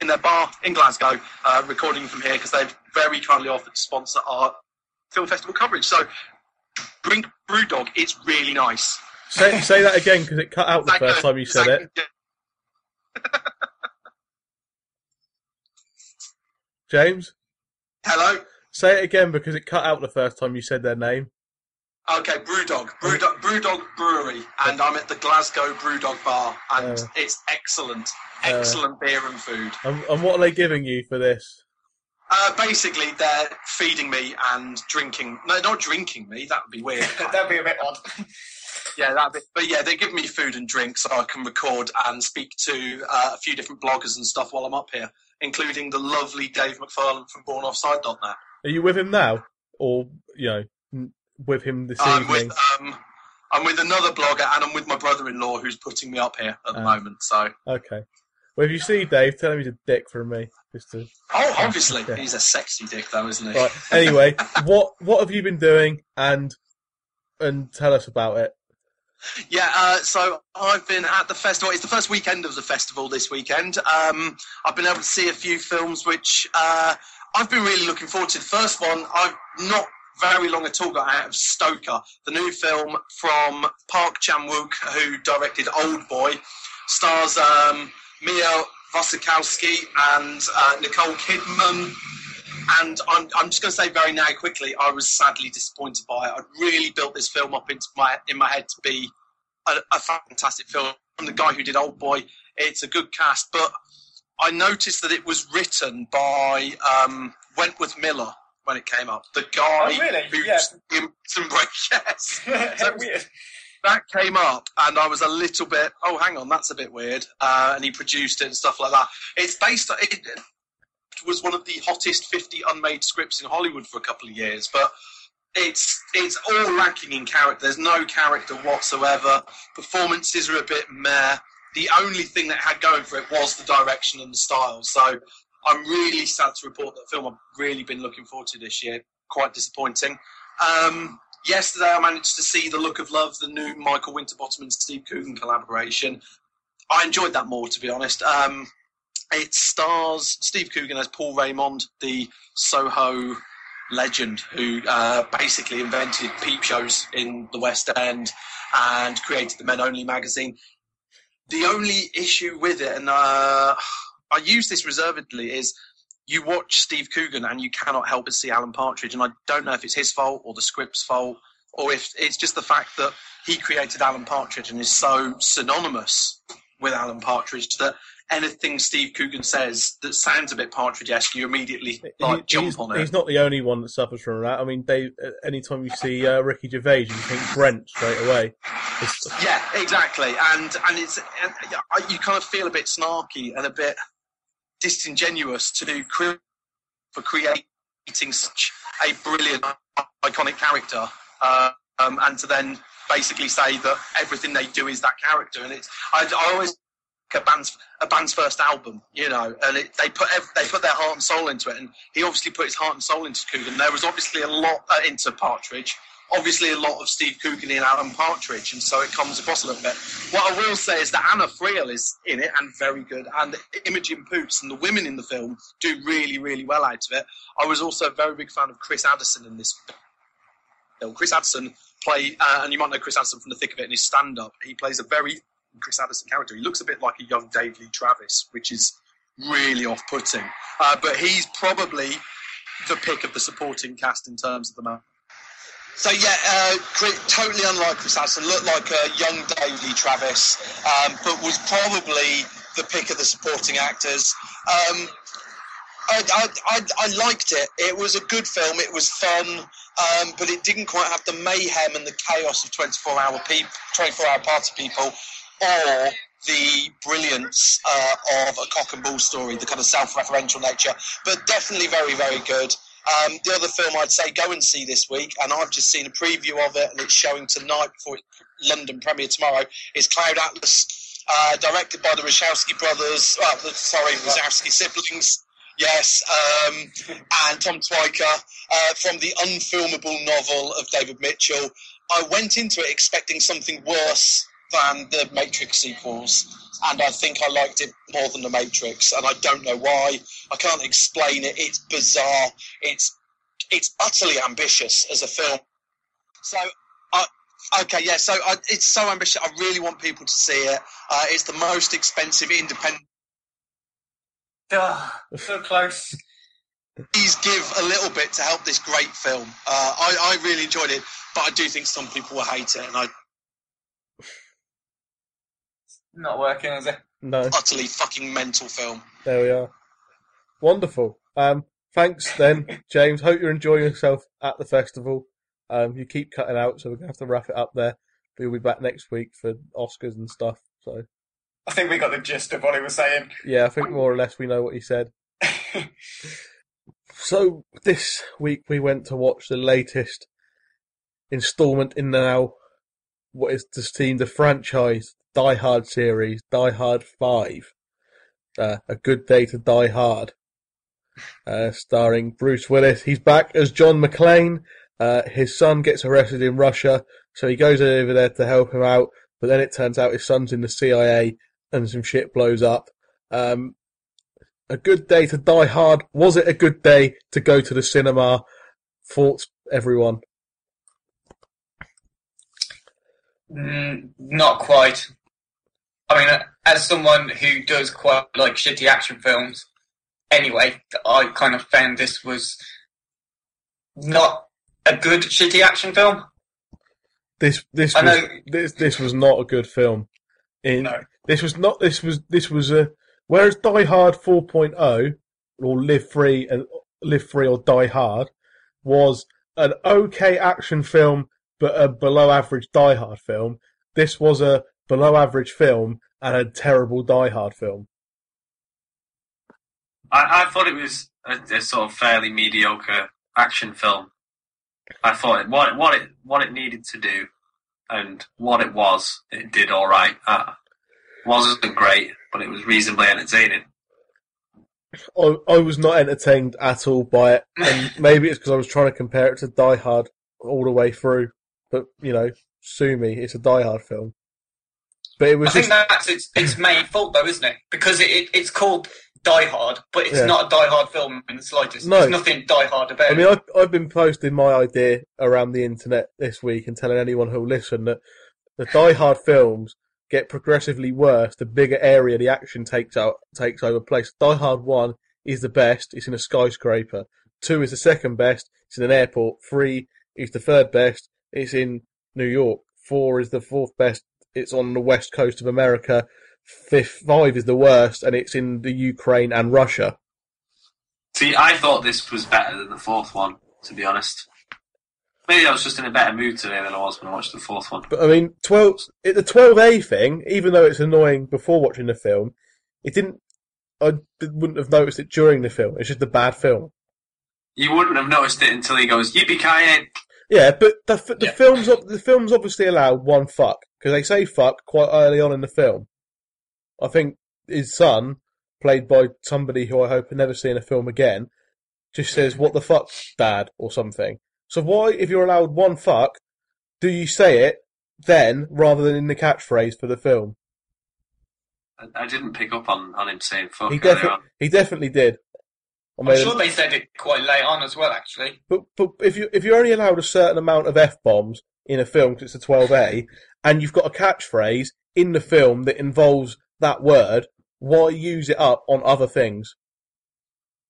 in their bar in Glasgow, uh, recording from here because they've very kindly offered to sponsor our film festival coverage. So, bring Brewdog. It's really nice. Say, say that again because it cut out the first time you said it. James? Hello? Say it again because it cut out the first time you said their name. Okay, Brewdog. Brewdog, Brewdog Brewery. And I'm at the Glasgow Brewdog Bar. And uh, it's excellent. Excellent uh, beer and food. And, and, what are they giving you for this? Uh, basically, they're feeding me and drinking. No, not drinking me. That would be weird. That'd be a bit odd. yeah, that. But yeah, they give me food and drink so I can record and speak to uh, a few different bloggers and stuff while I'm up here, including the lovely Dave McFarlane from BornOffside.net. Are you with him now, or you know, with him this I'm evening? With, um, I'm with another blogger, and I'm with my brother-in-law who's putting me up here at the uh, moment. So okay. Well, if you see Dave, tell him he's a dick from me. Just to, oh, obviously, yeah. he's a sexy dick, though, isn't he? Right. Anyway, what what have you been doing, and and tell us about it. Yeah, uh, so I've been at the festival. It's the first weekend of the festival this weekend. Um, I've been able to see a few films which uh, I've been really looking forward to. The first one, I've not very long at all got out of Stoker, the new film from Park Chan Wook, who directed Old Boy, stars um, Mia Wasikowska and uh, Nicole Kidman and I'm, I'm just going to say very now quickly, I was sadly disappointed by it. I'd really built this film up into my in my head to be a, a fantastic film. From the guy who did Old Boy, it's a good cast, but I noticed that it was written by um, Wentworth Miller when it came up. The guy oh, really? who's yeah. some yes. so weird. That came up, and I was a little bit. Oh, hang on, that's a bit weird. Uh, and he produced it and stuff like that. It's based. It, was one of the hottest 50 unmade scripts in Hollywood for a couple of years, but it's it's all lacking in character. There's no character whatsoever. Performances are a bit meh. The only thing that had going for it was the direction and the style. So I'm really sad to report that film I've really been looking forward to this year. Quite disappointing. Um, yesterday I managed to see The Look of Love, the new Michael Winterbottom and Steve Coogan collaboration. I enjoyed that more, to be honest. Um, it stars Steve Coogan as Paul Raymond, the Soho legend who uh, basically invented peep shows in the West End and created the Men Only magazine. The only issue with it, and uh, I use this reservedly, is you watch Steve Coogan and you cannot help but see Alan Partridge. And I don't know if it's his fault or the script's fault or if it's just the fact that he created Alan Partridge and is so synonymous with Alan Partridge that anything Steve Coogan says that sounds a bit Partridge-esque, you immediately like he, jump on it. He's not the only one that suffers from that. I mean, they, uh, anytime you see uh, Ricky Gervais, you think Brent straight away. It's... Yeah, exactly, and and it's and you kind of feel a bit snarky and a bit disingenuous to do for creating such a brilliant, iconic character, uh, um, and to then basically say that everything they do is that character. And it's I, I always a band's a band's first album, you know, and it, they put they put their heart and soul into it, and he obviously put his heart and soul into Coogan. There was obviously a lot uh, into Partridge, obviously a lot of Steve Coogan in Alan Partridge, and so it comes across a little bit. What I will say is that Anna Friel is in it and very good, and Imogen Poots and the women in the film do really, really well out of it. I was also a very big fan of Chris Addison in this film. Chris Addison play, uh, and you might know Chris Addison from the thick of it in his stand-up. He plays a very Chris Addison character. He looks a bit like a young Dave Lee Travis, which is really off-putting. Uh, but he's probably the pick of the supporting cast in terms of the man. So yeah, uh, totally unlike Chris Addison, looked like a young Dave Lee Travis, um, but was probably the pick of the supporting actors. Um, I, I, I, I, liked it. It was a good film. It was fun, um, but it didn't quite have the mayhem and the chaos of 24 hour people, 24 hour party people, or the brilliance uh, of a cock and bull story, the kind of self-referential nature. But definitely very, very good. Um, the other film I'd say go and see this week, and I've just seen a preview of it, and it's showing tonight before it's London premiere tomorrow. Is Cloud Atlas, uh, directed by the Wachowski brothers. Sorry, Wachowski siblings. Yes, um, and Tom Tykwer uh, from the unfilmable novel of David Mitchell. I went into it expecting something worse than the Matrix sequels, and I think I liked it more than the Matrix, and I don't know why. I can't explain it. It's bizarre. It's it's utterly ambitious as a film. So, I, okay, yeah. So I, it's so ambitious. I really want people to see it. Uh, it's the most expensive independent. Ugh, so close. Please give a little bit to help this great film. Uh, I, I really enjoyed it, but I do think some people will hate it, and I Not working, is it? No, utterly fucking mental film. there we are. Wonderful. Um, thanks then, James. Hope you're enjoying yourself at the festival. Um, you keep cutting out, so we're gonna have to wrap it up there. But you'll be back next week for Oscars and stuff. So I think we got the gist of what he was saying. yeah, I think more or less we know what he said. So this week we went to watch the latest instalment in now what is esteemed the franchise Die Hard series, Die Hard Five. Uh, a Good Day to Die Hard, uh, starring Bruce Willis. He's back as John McClane. Uh, his son gets arrested in Russia, so he goes over there to help him out. But then it turns out his son's in the CIA, and some shit blows up. Um, a good day to die hard. Was it a good day to go to the cinema? Thoughts, everyone? Mm, not quite. I mean, as someone who does quite like shitty action films, anyway, I kind of found this was not a good shitty action film. This this I was know- this this was not a good film. In No. this was not this was this was a whereas Die Hard 4.0 or Live Free and Live Free or Die Hard was an okay action film but a below average Die Hard film. This was a below average film and a terrible Die Hard film. I, I thought it was a, a sort of fairly mediocre action film. I thought it, what it, what it what it needed to do and what it was, it did all right. Uh, wasn't great, but it was reasonably entertaining. I, I was not entertained at all by it, and maybe it's because I was trying to compare it to Die Hard all the way through. But you know, sue me, it's a Die Hard film. But it was I think that's its its main fault, though, isn't it? Because it, it it's called Die Hard, but it's Yeah. not a Die Hard film in the slightest. No. There's nothing Die Hard about I mean. I've, I've been posting my idea around the internet this week and telling anyone who'll listen that the Die Hard films get progressively worse the bigger area the action takes out takes over place. Die Hard One is the best; it's in a skyscraper. Two is the second best; it's in an airport. Three is the third best; it's in New York. Four is the fourth best; it's on the west coast of America. Fifth, five is the worst, and it's in the Ukraine and Russia. See, I thought this was better than the fourth one, to be honest. Maybe I was just in a better mood today than I was when I watched the fourth one. But I mean, twelve it, the twelve A thing, even though it's annoying before watching the film, it didn't. I wouldn't have noticed it during the film. It's just a bad film. You wouldn't have noticed it until he goes, Yippee ki Yeah, but the the Yeah. film's the film's obviously allowed one fuck because they say fuck quite early on in the film. I think his son, played by somebody who I hope I never see in a film again, just says "What the fuck, Dad" or something. So why, if you're allowed one fuck, do you say it then rather than in the catchphrase for the film? I, I didn't pick up on, on him saying fuck He, defi- he definitely did. I I'm sure they said it quite late on as well, actually. but but if you if you're only allowed a certain amount of f bombs in a film because it's a 12a, and you've got a catchphrase in the film that involves that word, why use it up on other things?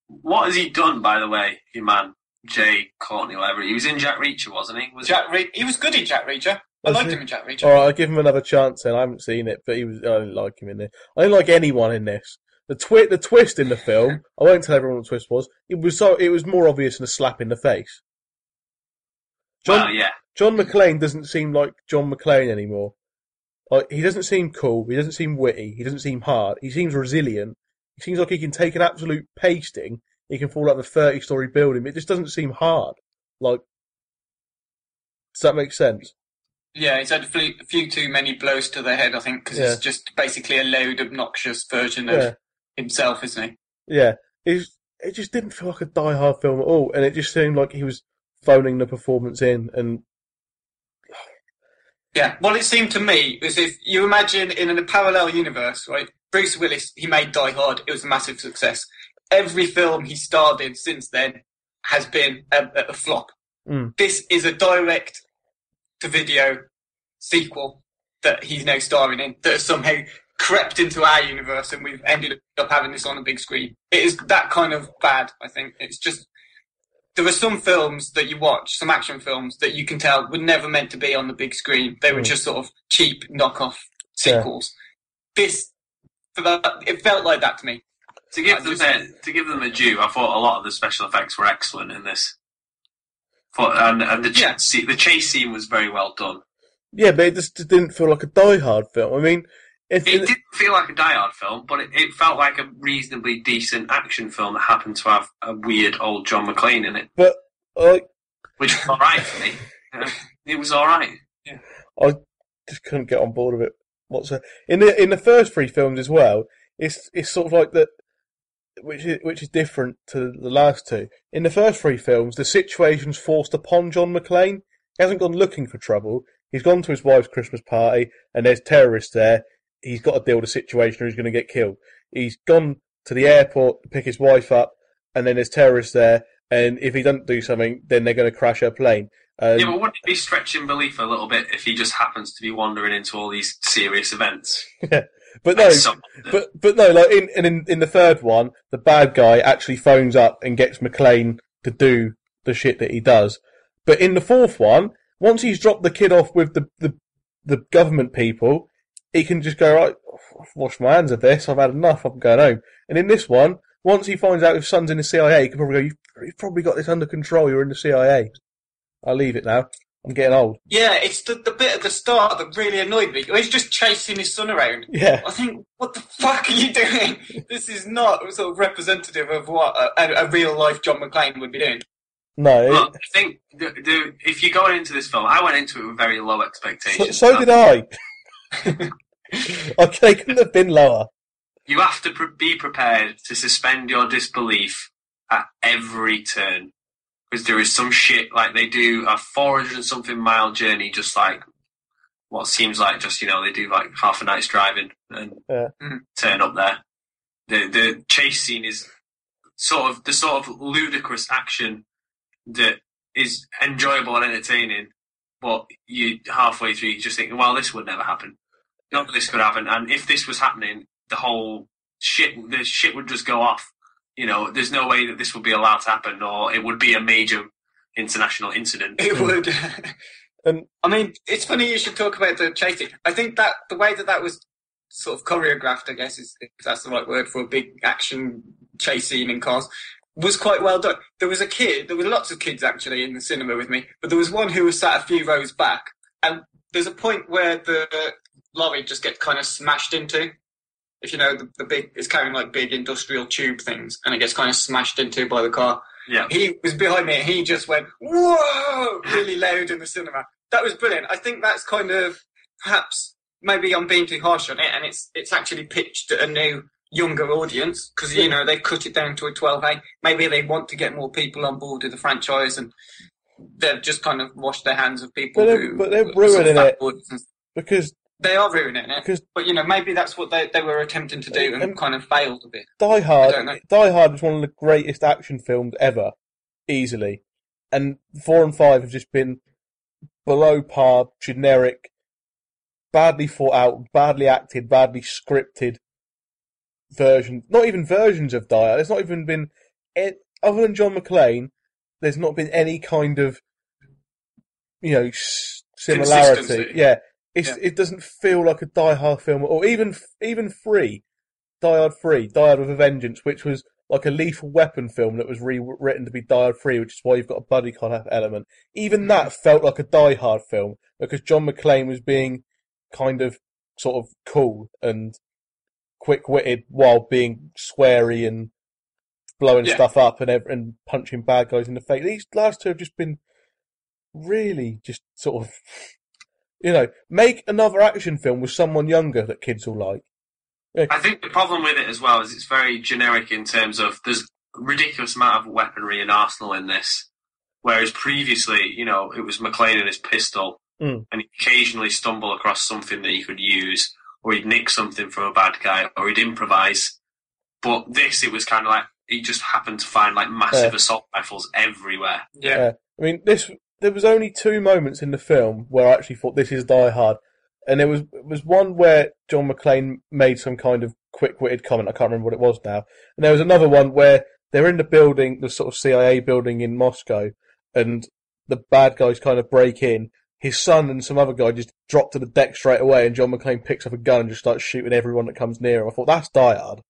What has he done, by the way, your man, Jai Courtney, whatever? He was in Jack Reacher, wasn't he? Was Jack Re- he was good in Jack Reacher. I liked he? him in Jack Reacher. All right, I'll give him another chance. Then I haven't seen it, but he was. I didn't like him in this. I didn't like anyone in this. The twi- the twist in the film. I won't tell everyone what the twist was. It was so. It was more obvious than a slap in the face. John Well, yeah. John McClane doesn't seem like John McClane anymore. Like he doesn't seem cool. He doesn't seem witty. He doesn't seem hard. He seems resilient. He seems like he can take an absolute pasting. He can fall out of a thirty-story building. It just doesn't seem hard. Like, does that make sense? Yeah, he's had a few, a few too many blows to the head, I think, because Yeah. he's just basically a loud, obnoxious version of Yeah, himself, isn't he? yeah. It, it just didn't feel like a Die Hard film at all, and it just seemed like he was phoning the performance in. And Yeah. Well, it seemed to me as if you imagine in a parallel universe, right? Bruce Willis, he made Die Hard. It was a massive success. Every film he starred in since then has been a, a flop. Mm. This is a direct to video sequel that he's now starring in that has somehow crept into our universe and we've ended up having this on a big screen. It is that kind of bad, I think. It's just there are some films that you watch, some action films that you can tell were never meant to be on the big screen. They were Mm. just sort of cheap knockoff Yeah. sequels. This, for that, it felt like that to me. To give I them just- their, to give them a due, I thought a lot of the special effects were excellent in this. Thought, and and the ch- Yeah. the chase scene was very well done. Yeah, but it just didn't feel like a Die Hard film. I mean, if, It didn't feel like a Die Hard film, but it, it felt like a reasonably decent action film that happened to have a weird old John McClane in it, but like, which was all right for me. Uh, It was all right. I just couldn't get on board with it whatsoever. In the in the first three films as well, it's it's sort of like that, which is which is different to the last two. In the first three films, the situation's forced upon John McClane. He hasn't gone looking for trouble. He's gone to his wife's Christmas party, and there's terrorists there. He's got to deal with a situation, or he's going to get killed. He's gone to the airport to pick his wife up, and then there's terrorists there. And if he doesn't do something, then they're going to crash her plane. Um, yeah, but wouldn't it be stretching belief a little bit if he just happens to be wandering into all these serious events? but no, But but no, like in in in the third one, the bad guy actually phones up and gets McClane to do the shit that he does. But in the fourth one, once he's dropped the kid off with the the, the government people, he can just go right. I've washed my hands of this. I've had enough. I'm going home. And in this one, once he finds out his son's in the CIA, he can probably go. You've, you've probably got this under control. You're in the CIA. I'll leave it now. I'm getting old. Yeah, it's the, the bit at the start that really annoyed me. He's just chasing his son around. Yeah. I think, what the fuck are you doing? This is not sort of representative of what a, a real life John McClane would be doing. No. Look, I think the, the, if you're going into this film, I went into it with very low so, expectations. so did I. okay, they couldn't have been lower. You have to pre- be prepared to suspend your disbelief at every turn. Because there is some shit, like they do a 400 and something mile journey, just like what seems like just, you know, they do like half a night's driving and Yeah. Hmm. turn up there. The, the chase scene is sort of the sort of ludicrous action that is enjoyable and entertaining, but you halfway through you just think, well, this would never happen. Not that this could happen, and if this was happening, the whole shit, the shit would just go off. You know, there's no way that this would be allowed to happen, or it would be a major international incident. It would. And I mean, it's funny you should talk about the chasing. I think that the way that that was sort of choreographed, I guess, is if that's the right word for a big action chase scene in cars, was quite well done. There was a kid, there were lots of kids actually in the cinema with me, but there was one who was sat a few rows back, and there's a point where the lorry just gets kind of smashed into. If you know, the, the big, it's carrying like big industrial tube things, and it gets kind of smashed into by the car. Yeah. he was behind me and he just went whoa! really loud in the cinema. That was brilliant. I think that's kind of perhaps maybe i'm being too harsh on it and it's it's actually pitched at a new younger audience because you know they've cut it down to a 12a maybe they want to get more people on board with the franchise and they've just kind of washed their hands of people But they're- who but they're who are sort of ruining it. because they are ruining it because but you know maybe that's what they, they were attempting to do and And- kind of failed a bit Die Hard. Die Hard is one of the greatest action films ever, easily, and four and five have just been below par, generic, badly thought out, badly acted, badly scripted versions. Not even versions of Die Hard. There's not even been, other than John McClane, there's not been any kind of, you know, similarity. Yeah, Yeah. it doesn't feel like a Die Hard film, or even even Free, Die Hard Free, Die Hard with a Vengeance, which was like a lethal weapon film that was rewritten to be Die Hard Free, which is why you've got a buddy cop element. Even mm-hmm. that felt like a Die Hard film because John McClane was being kind of sort of cool and quick witted while being sweary and blowing Yeah. stuff up and and punching bad guys in the face. These last two have just been really just sort of you know make another action film with someone younger that kids will like. I think the problem with it as well is it's very generic in terms of there's a ridiculous amount of weaponry and arsenal in this, whereas previously, you know, it was McClane and his pistol Mm. and he'd occasionally stumble across something that he could use, or he'd nick something from a bad guy, or he'd improvise. But this, it was kind of like he just happened to find like massive Yeah. assault rifles everywhere. Yeah. Yeah. I mean, this there was only two moments in the film where I actually thought this is Die Hard, and there was was one where John McClane made some kind of quick-witted comment. I can't remember what it was now, and there was another one where they're in the building, the sort of CIA building in Moscow, and the bad guys kind of break in. His son and some other guy just drop to the deck straight away, and John McClane picks up a gun and just starts shooting everyone that comes near him. I thought that's Die Hard,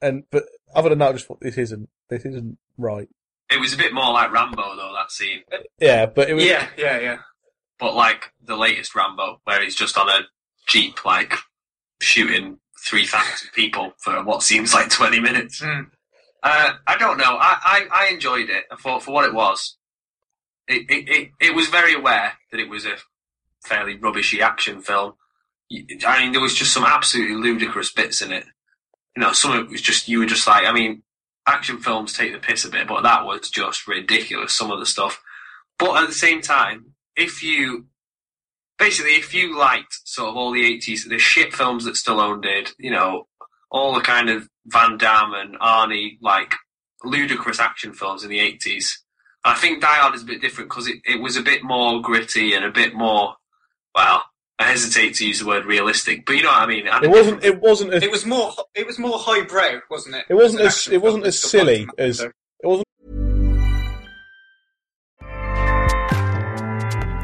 and but other than that, I just thought this isn't this isn't right. It was a bit more like Rambo though that scene, Yeah, but it was Yeah, yeah, yeah. but like the latest Rambo, where he's just on a jeep, like shooting three thousand people for what seems like twenty minutes. Mm. Uh, I don't know. I, I, I enjoyed it. I thought for what it was, it, it, it, it was very aware that it was a fairly rubbishy action film. I mean, there was just some absolutely ludicrous bits in it. You know, some of it was just you were just like, I mean, action films take the piss a bit, but that was just ridiculous. Some of the stuff, but at the same time, if you basically if you liked sort of all the eighties, the shit films that Stallone did, you know, all the kind of Van Damme and Arnie like ludicrous action films in the eighties. I think Die Hard is a bit different because it, it was a bit more gritty and a bit more well. I hesitate to use the word realistic, but you know what I mean. it wasn't it wasn't as It was more. It was more highbrow, wasn't it? It wasn't as- action it wasn't as silly like as- it wasn't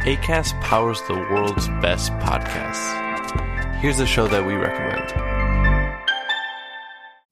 ACAST powers the world's best podcasts. Here's a show that we recommend.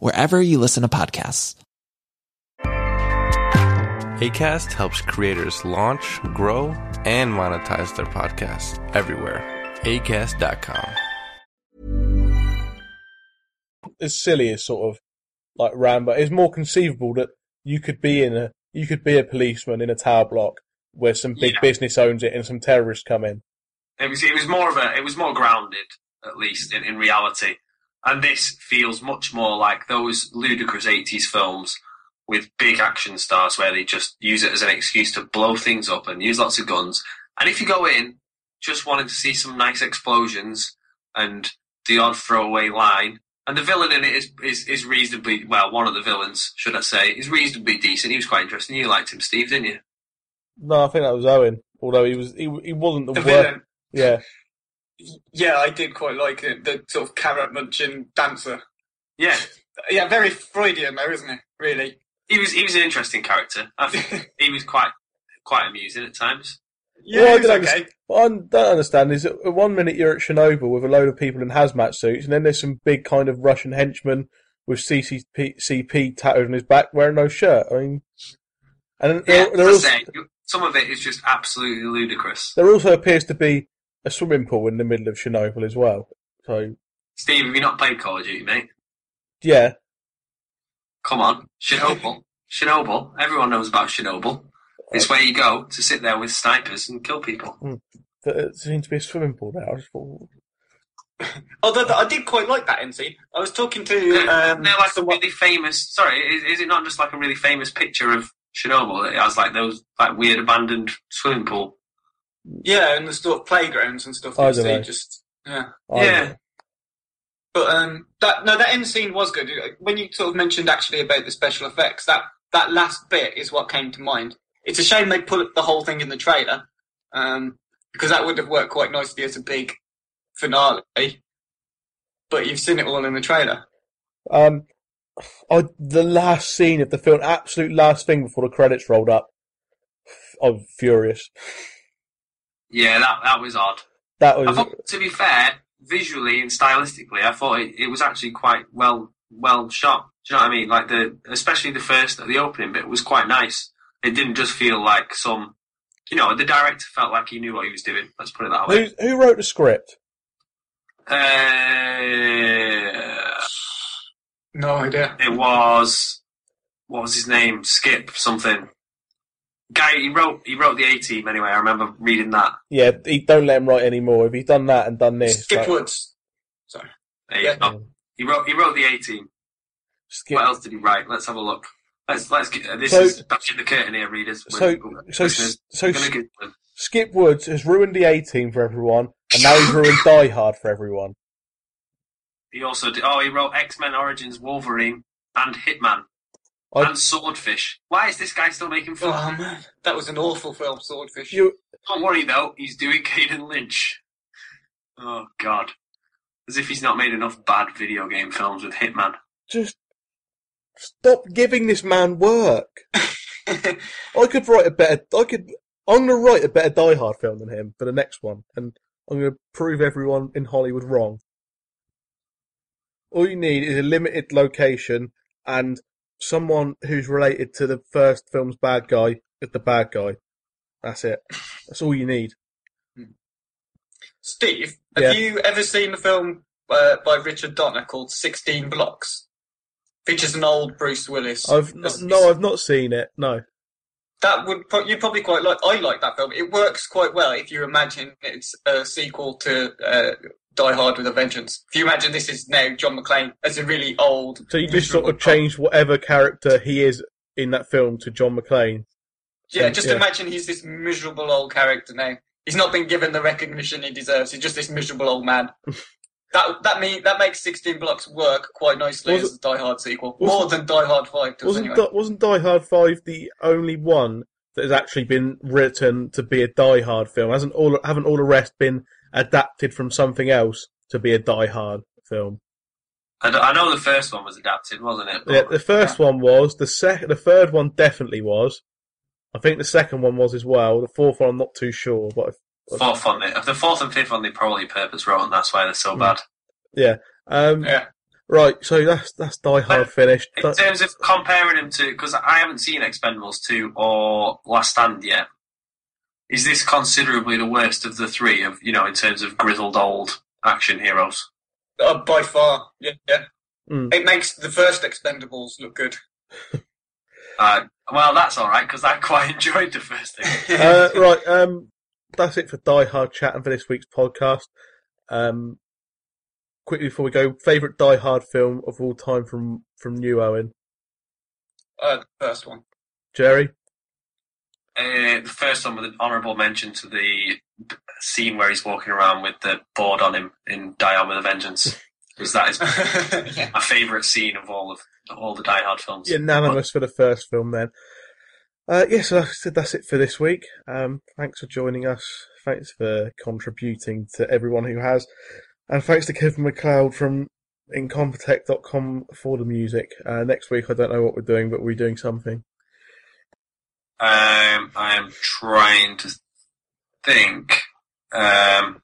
wherever you listen to podcasts. ACAST helps creators launch, grow, and monetize their podcasts everywhere. ACAST.com. as silly as sort of like Rambo. It's more conceivable that you could be in a you could be a policeman in a tower block where some big Yeah. business owns it and some terrorists come in. It was it was more of a it was more grounded at least in, in reality, and this feels much more like those ludicrous eighties films with big action stars where they just use it as an excuse to blow things up and use lots of guns. And if you go in just wanting to see some nice explosions and the odd throwaway line, and the villain in it is, is, is reasonably well, one of the villains, should I say, is reasonably decent. He was quite interesting. You liked him, Steve, didn't you? No, I think that was Owen. Although he was he, he wasn't the, The worst. villain. Yeah, Yeah, I did quite like it. The sort of carrot munching dancer. Yeah, Yeah, very Freudian though, isn't it? Really. he was he was an interesting character. I think he was quite quite amusing at times. Yeah, Well, I it was okay. What I don't understand is that one minute you're at Chernobyl with a load of people in hazmat suits, and then there's some big kind of Russian henchman with CCP CP tattooed on his back wearing no shirt. I mean, and Yeah, there, there, as also, I say, some of it is just absolutely ludicrous. there also appears to be a swimming pool in the middle of Chernobyl as well. So Steve, have you not played Call of Duty, mate? yeah, Come on, Chernobyl, Chernobyl. Everyone knows about Chernobyl. It's where you go to sit there with snipers and kill people. there seems to be a swimming pool there. I just thought, Although I did quite like that end scene. I was talking to They're, um, they're like a really famous. Sorry, is, is it not just like a really famous picture of Chernobyl? It has like those like weird abandoned swimming pool. Yeah, and the sort of playgrounds and stuff. Don't know. just yeah. Yeah. But um, that no, that end scene was good. When you sort of mentioned actually about the special effects, that that last bit is what came to mind. It's a shame they put the whole thing in the trailer, um, because that would have worked quite nicely as a big finale. But you've seen it all in the trailer. Um, I, the last scene of the film, absolute last thing before the credits rolled up. I'm furious. Yeah. That that was odd. That I was thought, to be fair, visually and stylistically, I thought it, it was actually quite well well shot. Do you know what I mean? Like the especially the first the opening bit was quite nice. It didn't just feel like some You know, the director felt like he knew what he was doing. Let's put it that way. Who, who wrote the script? Uh, No idea. it was what was his name? Skip something. Guy he wrote he wrote the A Team anyway. I remember reading that. Yeah, he, don't let him write anymore. If he's done that and done this, Skip like, Woods. Sorry. There Yeah. you go. He wrote he wrote the A Team. Skip. What else did he write? Let's have a look. Let's let's get uh, this So- is bashing the curtain here, readers. So, so, so we're gonna get- Skip Woods has ruined the A team for everyone, and now he's ruined Die Hard for everyone. he also did. Oh, he wrote X Men Origins, Wolverine, and Hitman, I- and Swordfish. Why is this guy still making films? Oh man, that was an awful film, Swordfish. You, Don't worry though, he's doing Kane and Lynch. Oh God, as if he's not made enough bad video game films with Hitman. just stop giving this man work. I could write a better. I could. I'm gonna write a better Die Hard film than him for the next one, and I'm gonna prove everyone in Hollywood wrong. All you need is a limited location and someone who's related to the first film's bad guy as the bad guy. That's it. That's all you need. Steve, have Yeah. you ever seen the film uh, by Richard Donner called Sixteen Blocks? Features an old Bruce Willis. I've no, no, I've not seen it. No. that would pro- you probably quite like. I like that film. It works quite well if you imagine it's a sequel to uh, Die Hard with a Vengeance. If you imagine this is now John McClane as a really old. So you just sort of miserable- change whatever character he is in that film to John McClane. Yeah, just Yeah. imagine he's this miserable old character now. He's not been given the recognition he deserves. He's just this miserable old man. that that mean that makes Sixteen Blocks work quite nicely Was as a Die Hard sequel, more than Die Hard Five does Wasn't anyway. Di- wasn't Die Hard Five the only one that has actually been written to be a Die Hard film? Hasn't all haven't all the rest been adapted from something else to be a Die Hard film? I, d- I know the first one was adapted, wasn't it? Yeah, the first one was the sec. The third one definitely was. I think the second one was as well. The fourth one, I'm not too sure, but fourth one, they, the fourth and fifth one, they probably purpose wrote, and that's why they're so Hmm. bad. yeah. Um, Yeah. Right, so that's that's Die Hard finished. In terms of comparing them to, because I haven't seen Expendables 2 or Last Stand yet, is this considerably the worst of the three, of you know, in terms of grizzled old action heroes? Uh, by far, yeah, yeah. Mm. It makes the first Expendables look good. Uh, well, that's all right because I quite enjoyed the first thing. uh, right, um, that's it for Die Hard chat and for this week's podcast. Um, quickly before we go, favourite Die Hard film of all time from from you, Owen, Uh, the first one. Jerry. Uh, the first one with an honourable mention to the scene where he's walking around with the board on him in Die On with a Vengeance. Because that is yeah. my favourite scene of all of all the Die Hard films. Unanimous for the first film, then. Uh, yes, so that's, that's it for this week. Um, thanks for joining us. Thanks for contributing to everyone who has. And thanks to Kevin MacLeod from Incompetech.com for the music. Uh, next week, I don't know what we're doing, but we're doing something. Um, I am trying to think. Um,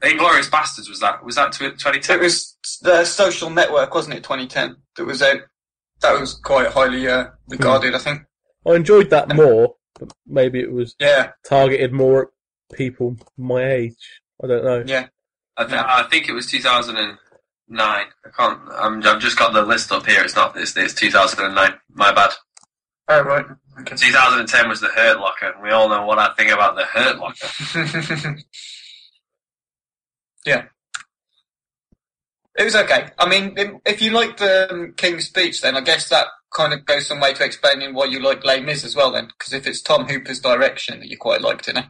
Inglourious Basterds was that? Was that It was the social network, wasn't it? 2010. That was out. That was quite highly uh, regarded, I think. I enjoyed that more, but maybe it was Yeah, targeted more at people my age. I don't know. yeah. I, th- I think it was 2009. I can't. I'm, I've just got the list up here. It's not. It's, it's 2009. My bad. Oh right. Okay. 2010 was the Hurt Locker. We all know what I think about the Hurt Locker. yeah. It was okay. I mean, if- you like the um, King's Speech, then I guess that kind of goes some way to explaining why you like Les Mis as well. Then, because if it's Tom Hooper's direction that you quite liked in it,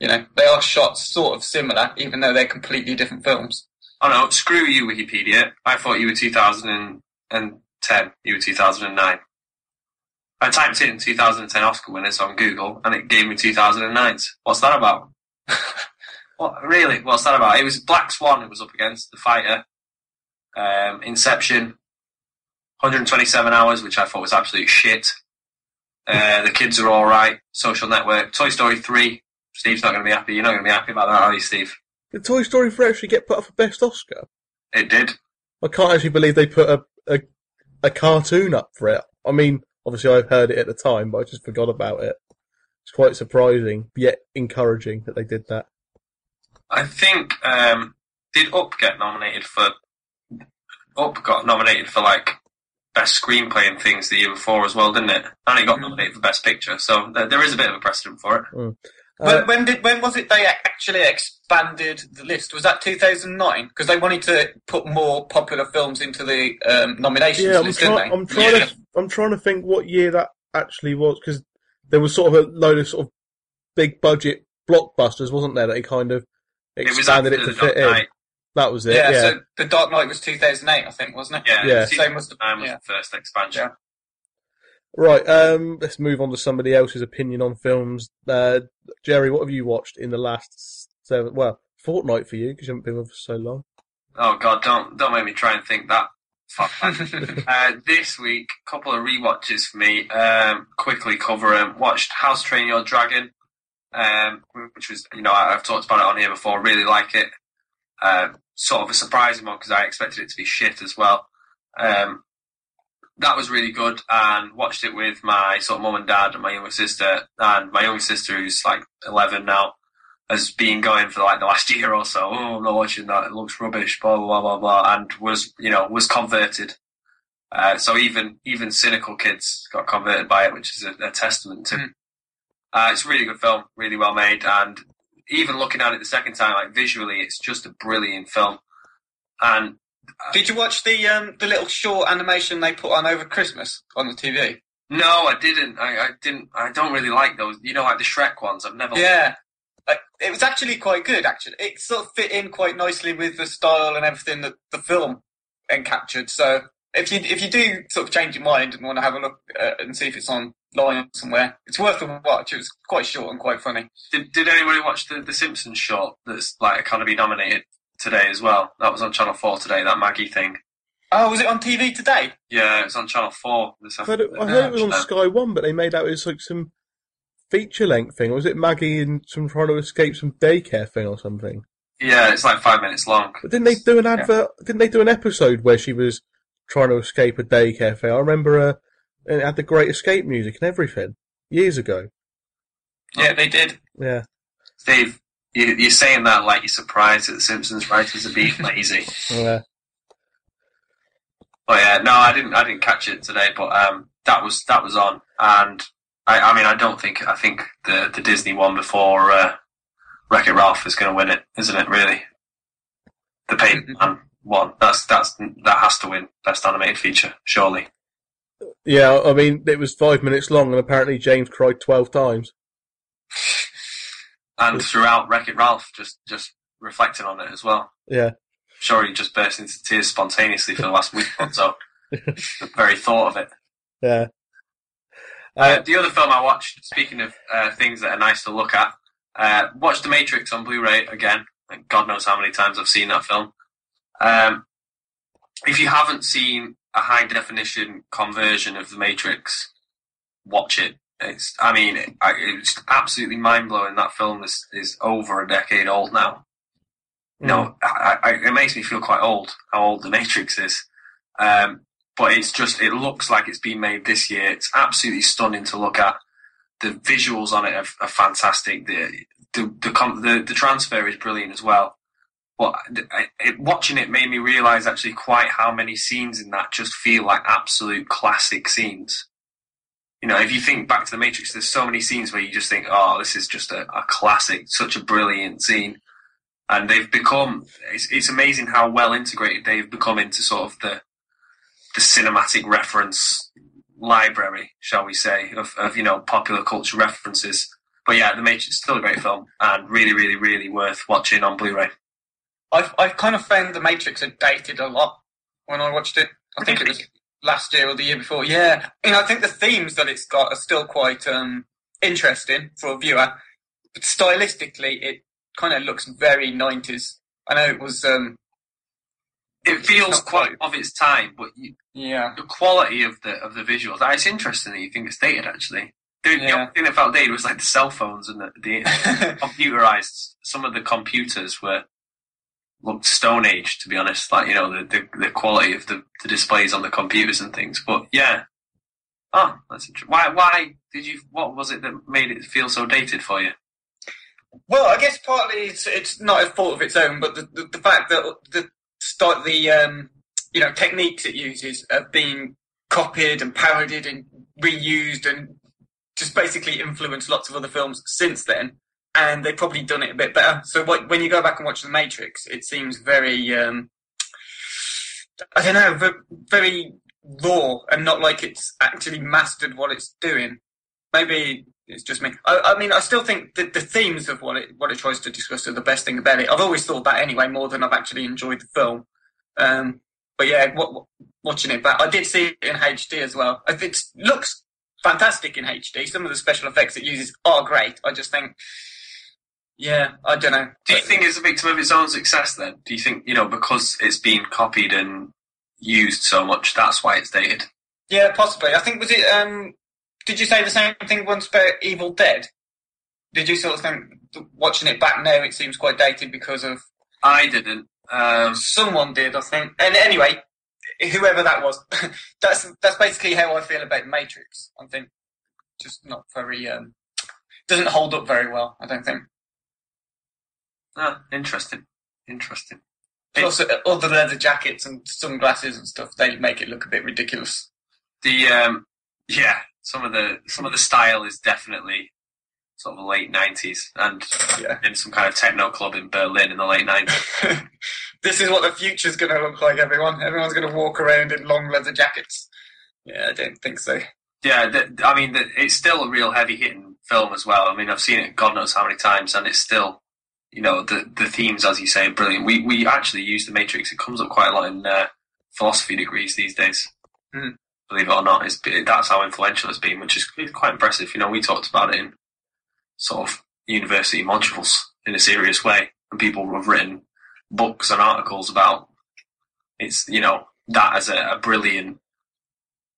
you know, they are shot sort of similar, even though they're completely different films. Oh no, screw you, Wikipedia. I thought you were 2010. You were 2009. I typed in 2010 Oscar winners on Google and it gave me 2009's. What's that about? what really? What's that about? It was Black Swan. It was up against the fighter. Um, Inception. 127 hours, which I thought was absolute shit. Uh, the kids are all right. Social Network. Toy Story 3. Steve's not going to be happy. You're not going to be happy about that, are you, Steve? Did Toy Story 3 actually get put up for Best Oscar? It did. I can't actually believe they put a, a a cartoon up for it. I mean, obviously I heard it at the time, but I just forgot about it. it's quite surprising yet encouraging that they did that. I think um, did Up get nominated for Up got nominated for like best screenplay and things the year before as well, didn't it? And it got nominated for best picture, so there, there is a bit of a precedent for it. Uh, When, when did when was it they actually expanded the list? Was that 2009? Because they wanted to put more popular films into the um, nominations yeah, I'm, list, try- didn't they? I'm trying Yeah. to I'm trying to think what year that actually was because there was sort of a load of sort of big budget blockbusters, wasn't there? That he kind of expanded after it to fit in. Knight. That was it. yeah, Yeah. so the Dark Knight was 2008, I think, wasn't it? Yeah, Yeah. Same was the Time was yeah. the first expansion. Right. Um. Let's move on to somebody else's opinion on films. Uh, Jerry, what have you watched in the last seven? Well, fortnight for you because you haven't been with us for so long. Oh God, don't don't make me try and think that. Fuck that. uh, this week, a couple of rewatches for me. Um, quickly cover 'em. Watched How to Train Your Dragon, um, which was you know I, I've talked about it on here before. Really like it. Um, sort of a surprising one because I expected it to be shit as well. Um, that was really good, and watched it with my sort of mum and dad and my younger sister, and my younger sister who's like eleven now has been going for like the last year or so. Oh, I'm not watching that. It looks rubbish. Blah blah blah blah blah. And was you know was converted. Uh, so even even cynical kids got converted by it, which is a, a testament to. Mm. Uh, it's a really good film, really well made, and even looking at it the second time, like visually, it's just a brilliant film. And Did you watch the um, the little short animation they put on over Christmas on the TV? no, I didn't. I, I didn't. I don't really like those. You know, like the Shrek ones. I've never. Yeah. Uh, it was actually quite good, actually. It sort of fit in quite nicely with the style and everything that the film encaptured. So if you if you do sort of change your mind and want to have a look uh, and see if it's online somewhere, it's worth a watch. It was quite short and quite funny. Did Did anybody watch the the Simpsons short that's like Academy nominated today as well? That was on Channel Four today. That Maggie thing. Oh, was it on TV today? Yeah, it's on Channel Four this I heard it. I heard it was on Sky One, but they made out it was like some feature length thing. Or was it Maggie and some trying to escape some daycare thing or something? Yeah, it's like five minutes long. But didn't they do an advert? Didn't they do an episode where she was trying to escape a daycare thing? I remember uh, it had the Great Escape music and everything years ago. Yeah, they did. Yeah. Steve, you, you're saying that like you're surprised that the Simpsons writers are being lazy. Yeah. But yeah, no, I didn't. I didn't catch it today, but um, that was that was on, and I, I mean, I don't think I think the the Disney one before uh, Wreck It Ralph is going to win it, isn't it? Really, the Paint Man one. That's that's that has to win best animated feature, surely. Yeah, I mean, it was five minutes long, and apparently James cried twelve times. And throughout Wreck It Ralph, just just reflecting on it as well. Yeah, Sure, he just burst into tears spontaneously for the last week or so. the very thought of it. yeah. Uh, Uh, the other film I watched, speaking of uh, things that are nice to look at, uh, watched The Matrix on Blu-ray again. Like God knows how many times I've seen that film. Um, if you haven't seen a high definition conversion of The Matrix, watch it. It's, I mean, it, it's absolutely mind blowing. That film is, is over a decade old now. You know, I, I, it makes me feel quite old how old The Matrix is. Um, but it's just it looks like it's been made this year. It's absolutely stunning to look at. The visuals on it are, are fantastic. The the the, the the transfer is brilliant as well. But I, it, watching it made me realize actually quite how many scenes in that just feel like absolute classic scenes. You know, if you think back to the Matrix, there's so many scenes where you just think, "Oh, this is just a, a classic, such a brilliant scene." And they've become. It's, it's amazing how well integrated they've become into sort of the the cinematic reference library, shall we say, of, of you know popular culture references. But yeah, The Matrix is still a great film and really, really, really worth watching on Blu-ray. I've I've kind of found the Matrix had dated a lot when I watched it. I think it was last year or the year before. Yeah, you know, I think the themes that it's got are still quite um, interesting for a viewer, but stylistically, it kind of looks very nineties. I know it was. Um, It feels quite quite. of its time, but you, yeah, the quality of the of the visuals. It's interesting that you think it's dated. Actually, the, the only thing that felt dated was like the cell phones and the, the computerized. Some of the computers were looked Stone Age, to be honest. Like you know the the, the quality of the, the displays on the computers and things. But yeah, Oh, that's interesting. Why? Why did you? What was it that made it feel so dated for you? Well, I guess partly it's it's not a fault of its own, but the the, the fact that the start the um, you know techniques it uses have been copied and parodied and reused and just basically influenced lots of other films since then, and they've probably done it a bit better. So what, when you go back and watch The Matrix, it seems very um, I don't know, very raw and not like it's actually mastered what it's doing. Maybe it's just me. I, I mean, I still think that the themes of what it what it tries to discuss are the best thing about it. I've always thought that anyway, more than I've actually enjoyed the film. Um, but yeah, what, what- watching it back, I did see it in HD as well. It looks fantastic in HD. Some of the special effects it uses are great. I just think, yeah, I don't know. Do you think it's a victim of its own success? Then, do you think you know because it's been copied and used so much, that's why it's dated? Yeah, possibly. I think was it. Um, did you say the same thing once about Evil Dead? Did you sort of think watching it back now it seems quite dated because of I didn't. Um, someone did, I think. And anyway, whoever that was, that's that's basically how I feel about Matrix. I think just not very um, doesn't hold up very well. I don't think. Ah, interesting. Interesting. Plus, all the leather jackets and sunglasses and stuff, they make it look a bit ridiculous. The um, yeah, some of the some of the style is definitely sort of late nineties, and Yeah. in some kind of techno club in Berlin in the late nineties. this is what the future's going to look like, everyone. Everyone's going to walk around in long leather jackets. Yeah, I don't think so. Yeah, the, I mean, the, it's still a real heavy hitting film as well. I mean, I've seen it God knows how many times, and it's still, you know, the the themes, as you say, are brilliant. We we actually use the Matrix. It comes up quite a lot in uh, philosophy degrees these days. Hmm. Believe it or not, it's, that's how influential it's been, which is quite impressive. You know, we talked about it in sort of university modules in a serious way, and people have written books and articles about it's you know that as a, a brilliant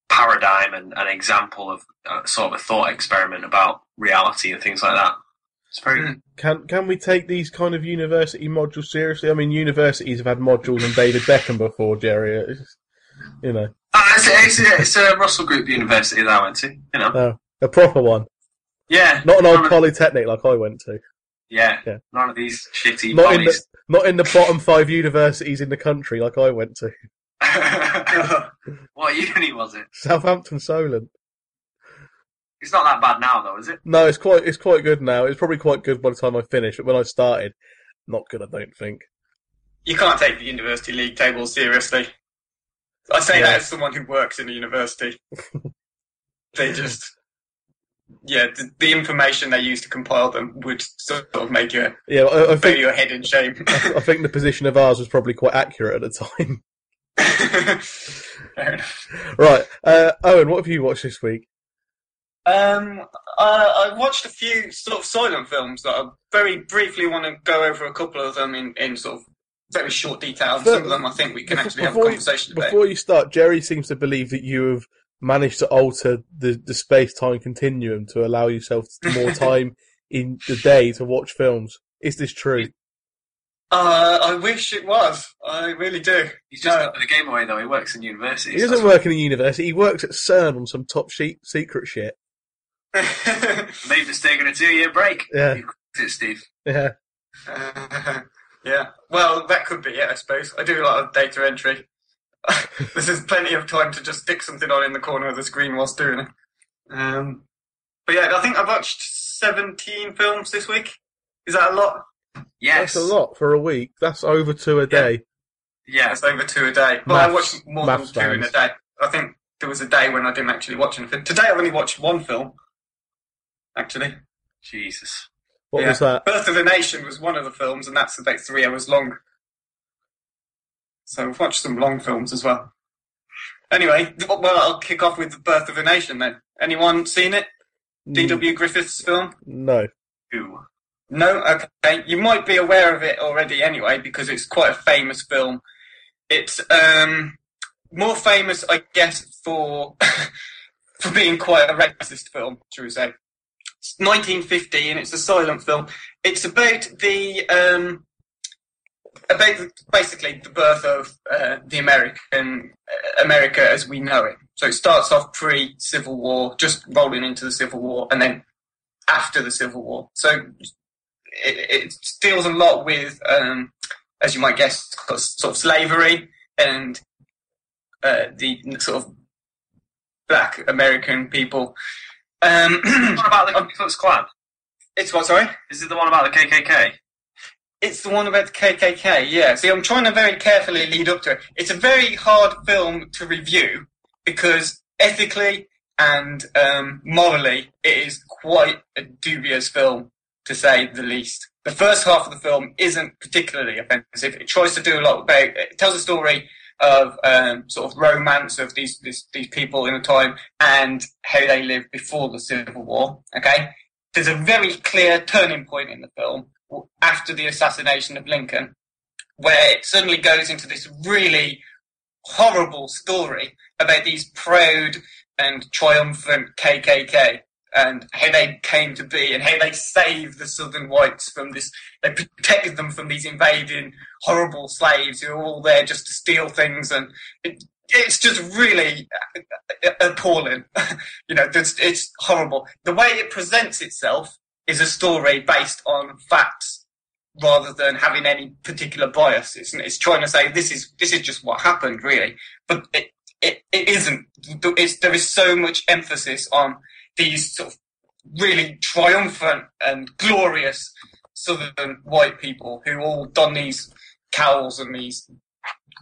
paradigm and an example of uh, sort of a thought experiment about reality and things like that. Very. Can can we take these kind of university modules seriously? I mean, universities have had modules on David Beckham before, Jerry. It's, you know, Ah, it's, it's, it's a Russell Group University that I went to. You know, uh, a proper one, yeah, not an old polytechnic like I went to. yeah, Yeah. none of these shitty Not in the not in the bottom five universities in the country like I went to. what uni was it? Southampton Solent. It's not that bad now, though, is it? No, it's quite it's quite good now. It's probably quite good by the time I finish, but when I started, not good. I don't think. You can't take the university league tables seriously. I say Yeah. that as someone who works in a university. they just, yeah, the, the information they use to compile them would sort of make you Yeah, I, I think your head in shame. I think the position of ours was probably quite accurate at the time. Fair enough. right, uh, Owen, what have you watched this week? Um, I, I watched a few sort of silent films that I very briefly want to go over a couple of them in, in sort of very short detail. And But- some of them I think we can Before- actually have a before you- conversation about. Before you start, Jerry seems to believe that you have managed to alter the, the space time continuum to allow yourself more time in the day to watch films. Is this true? Uh, I wish it was. I really do. He's just No. the game away, though. He works in university. He doesn't work in a university. He works at CERN on some top sheet secret shit. They've just taken a two-year break. Yeah. It, Steve. Yeah. Uh, yeah. Well, that could be it, I suppose. I do a lot of data entry. this is plenty of time to just stick something on in the corner of the screen whilst doing it. Um, but yeah, I think I've watched 17 films this week. Is that a lot? Yes. That's a lot for a week. That's over two a day. Yeah. That's over two a day. Well, I watched more than two in a day. I think there was a day when I didn't actually watch anything. Today I've only watched one film, actually. Jesus. What Yeah. was that? Birth of a Nation was one of the films, and that's about three hours long. So we've watched some long films as well. Anyway, well, I'll kick off with The Birth of a Nation then. Anyone seen it? Mm, D.W. Griffith's film? No. No? Okay. You might be aware of it already anyway, because it's quite a famous film. It's um, more famous, I guess, for for being quite a racist film, shall we say. It's 1950 and it's a silent film. It's about the um, about basically the birth of uh, the American uh, America as we know it. So it starts off pre Civil War, just rolling into the Civil War, and then after the Civil War. So it, it deals a lot with, um, as you might guess, sort of slavery and uh, the sort of black American people. Um, What about the Ku Klux Klan? it's what? Sorry. Is it the one about the KKK? It's the one about the KKK, yeah. See, I'm trying to very carefully lead up to it. It's a very hard film to review because ethically and um, morally, it is quite a dubious film, to say the least. The first half of the film isn't particularly offensive. It tries to do a lot about, it tells a story of um, sort of romance of these, these these people in a time and how they lived before the Civil War. Okay, there's a very clear turning point in the film after the assassination of Lincoln, where it suddenly goes into this really horrible story about these proud and triumphant KKK and how they came to be and how they saved the Southern whites from this, they protected them from these invading horrible slaves who were all there just to steal things and it, it's just really uh, uh, appalling. you know, it's, it's horrible. The way it presents itself is a story based on facts rather than having any particular bias. It's, it's trying to say this is this is just what happened, really. But it it, it isn't. It's, there is so much emphasis on these sort of really triumphant and glorious southern white people who all don these cowls and these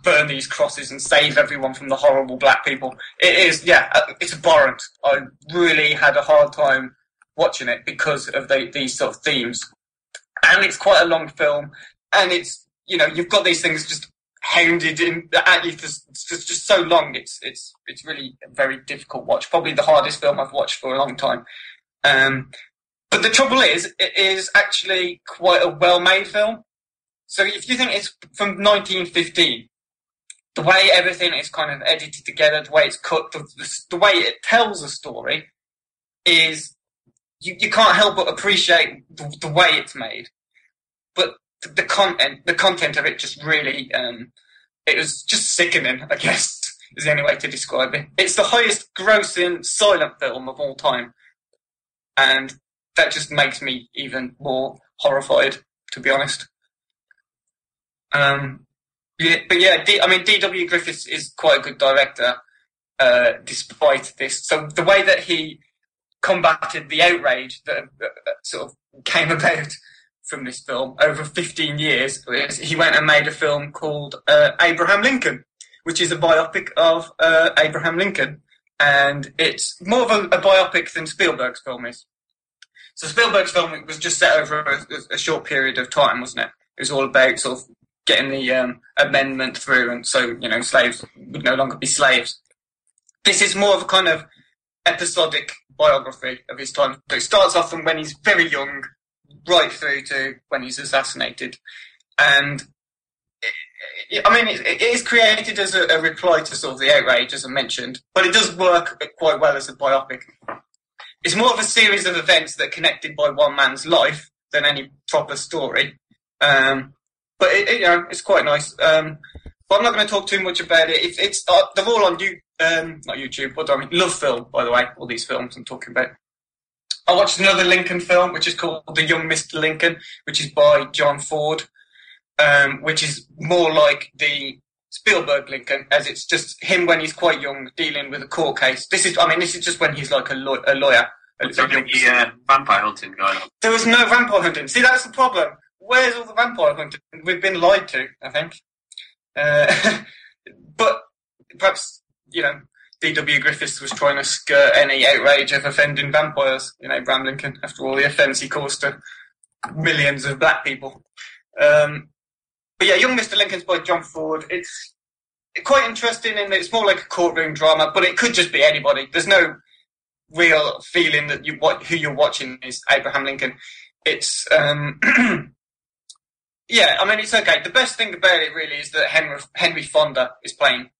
burn these crosses and save everyone from the horrible black people. It is, yeah, uh, it's abhorrent. I really had a hard time watching it because of the, these sort of themes. And it's quite a long film, and it's you know you've got these things just hounded in at you for just so long. It's it's it's really a very difficult watch. Probably the hardest film I've watched for a long time. Um, but the trouble is, it is actually quite a well-made film. So if you think it's from 1915, the way everything is kind of edited together, the way it's cut, the, the, the way it tells a story is you, you can't help but appreciate the, the way it's made. But the, content, the content of it just really, um, it was just sickening, I guess, is the only way to describe it. It's the highest grossing silent film of all time. And that just makes me even more horrified, to be honest. Um, yeah, but yeah, D, I mean, D.W. Griffiths is quite a good director, uh, despite this. So the way that he combated the outrage that, that sort of came about from this film over 15 years, he went and made a film called uh, Abraham Lincoln, which is a biopic of uh, Abraham Lincoln, and it's more of a, a biopic than Spielberg's film is. So Spielberg's film was just set over a, a short period of time, wasn't it? It was all about sort of getting the um, amendment through, and so you know slaves would no longer be slaves. This is more of a kind of episodic biography of his time. So it starts off from when he's very young, right through to when he's assassinated, and it, I mean it, it is created as a, a reply to sort of the outrage, as I mentioned, but it does work quite well as a biopic. It's more of a series of events that are connected by one man's life than any proper story. Um, but it, you know, it's quite nice. Um, but I'm not going to talk too much about it. It's, it's uh, they're all on you, um, not YouTube. What do I mean? Love Film, by the way. All these films I'm talking about. I watched another Lincoln film, which is called The Young Mr. Lincoln, which is by John Ford, um, which is more like the Spielberg Lincoln, as it's just him when he's quite young dealing with a court case. This is, I mean, this is just when he's like a, law- a lawyer. So the uh, vampire hunting going on. there was no vampire hunting. See, that's the problem. Where's all the vampire hunting? We've been lied to, I think. Uh, but perhaps, you know, D.W. Griffiths was trying to skirt any outrage of offending vampires, you know, Abraham Lincoln, after all the offence he caused to millions of black people. Um, but yeah, Young Mr. Lincoln's by John Ford. It's quite interesting in that it's more like a courtroom drama, but it could just be anybody. There's no real feeling that you what who you're watching is Abraham Lincoln. It's um, yeah, I mean it's okay. The best thing about it really is that Henry Henry Fonda is playing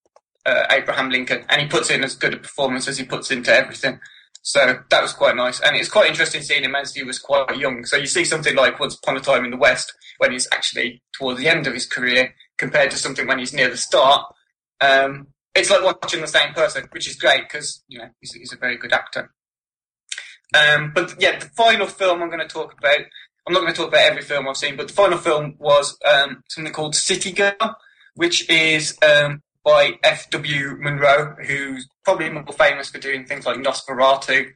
uh, Abraham Lincoln, and he puts in as good a performance as he puts into everything. So that was quite nice, and it's quite interesting seeing him as he was quite young. So you see something like Once Upon a Time in the West, when he's actually towards the end of his career compared to something when he's near the start. Um, it's like watching the same person, which is great because you know he's, he's, a very good actor. Um, but yeah, the final film I'm going to talk about. I'm not going to talk about every film I've seen, but the final film was um, something called City Girl, which is um, by F.W. Murnau, who's probably more famous for doing things like Nosferatu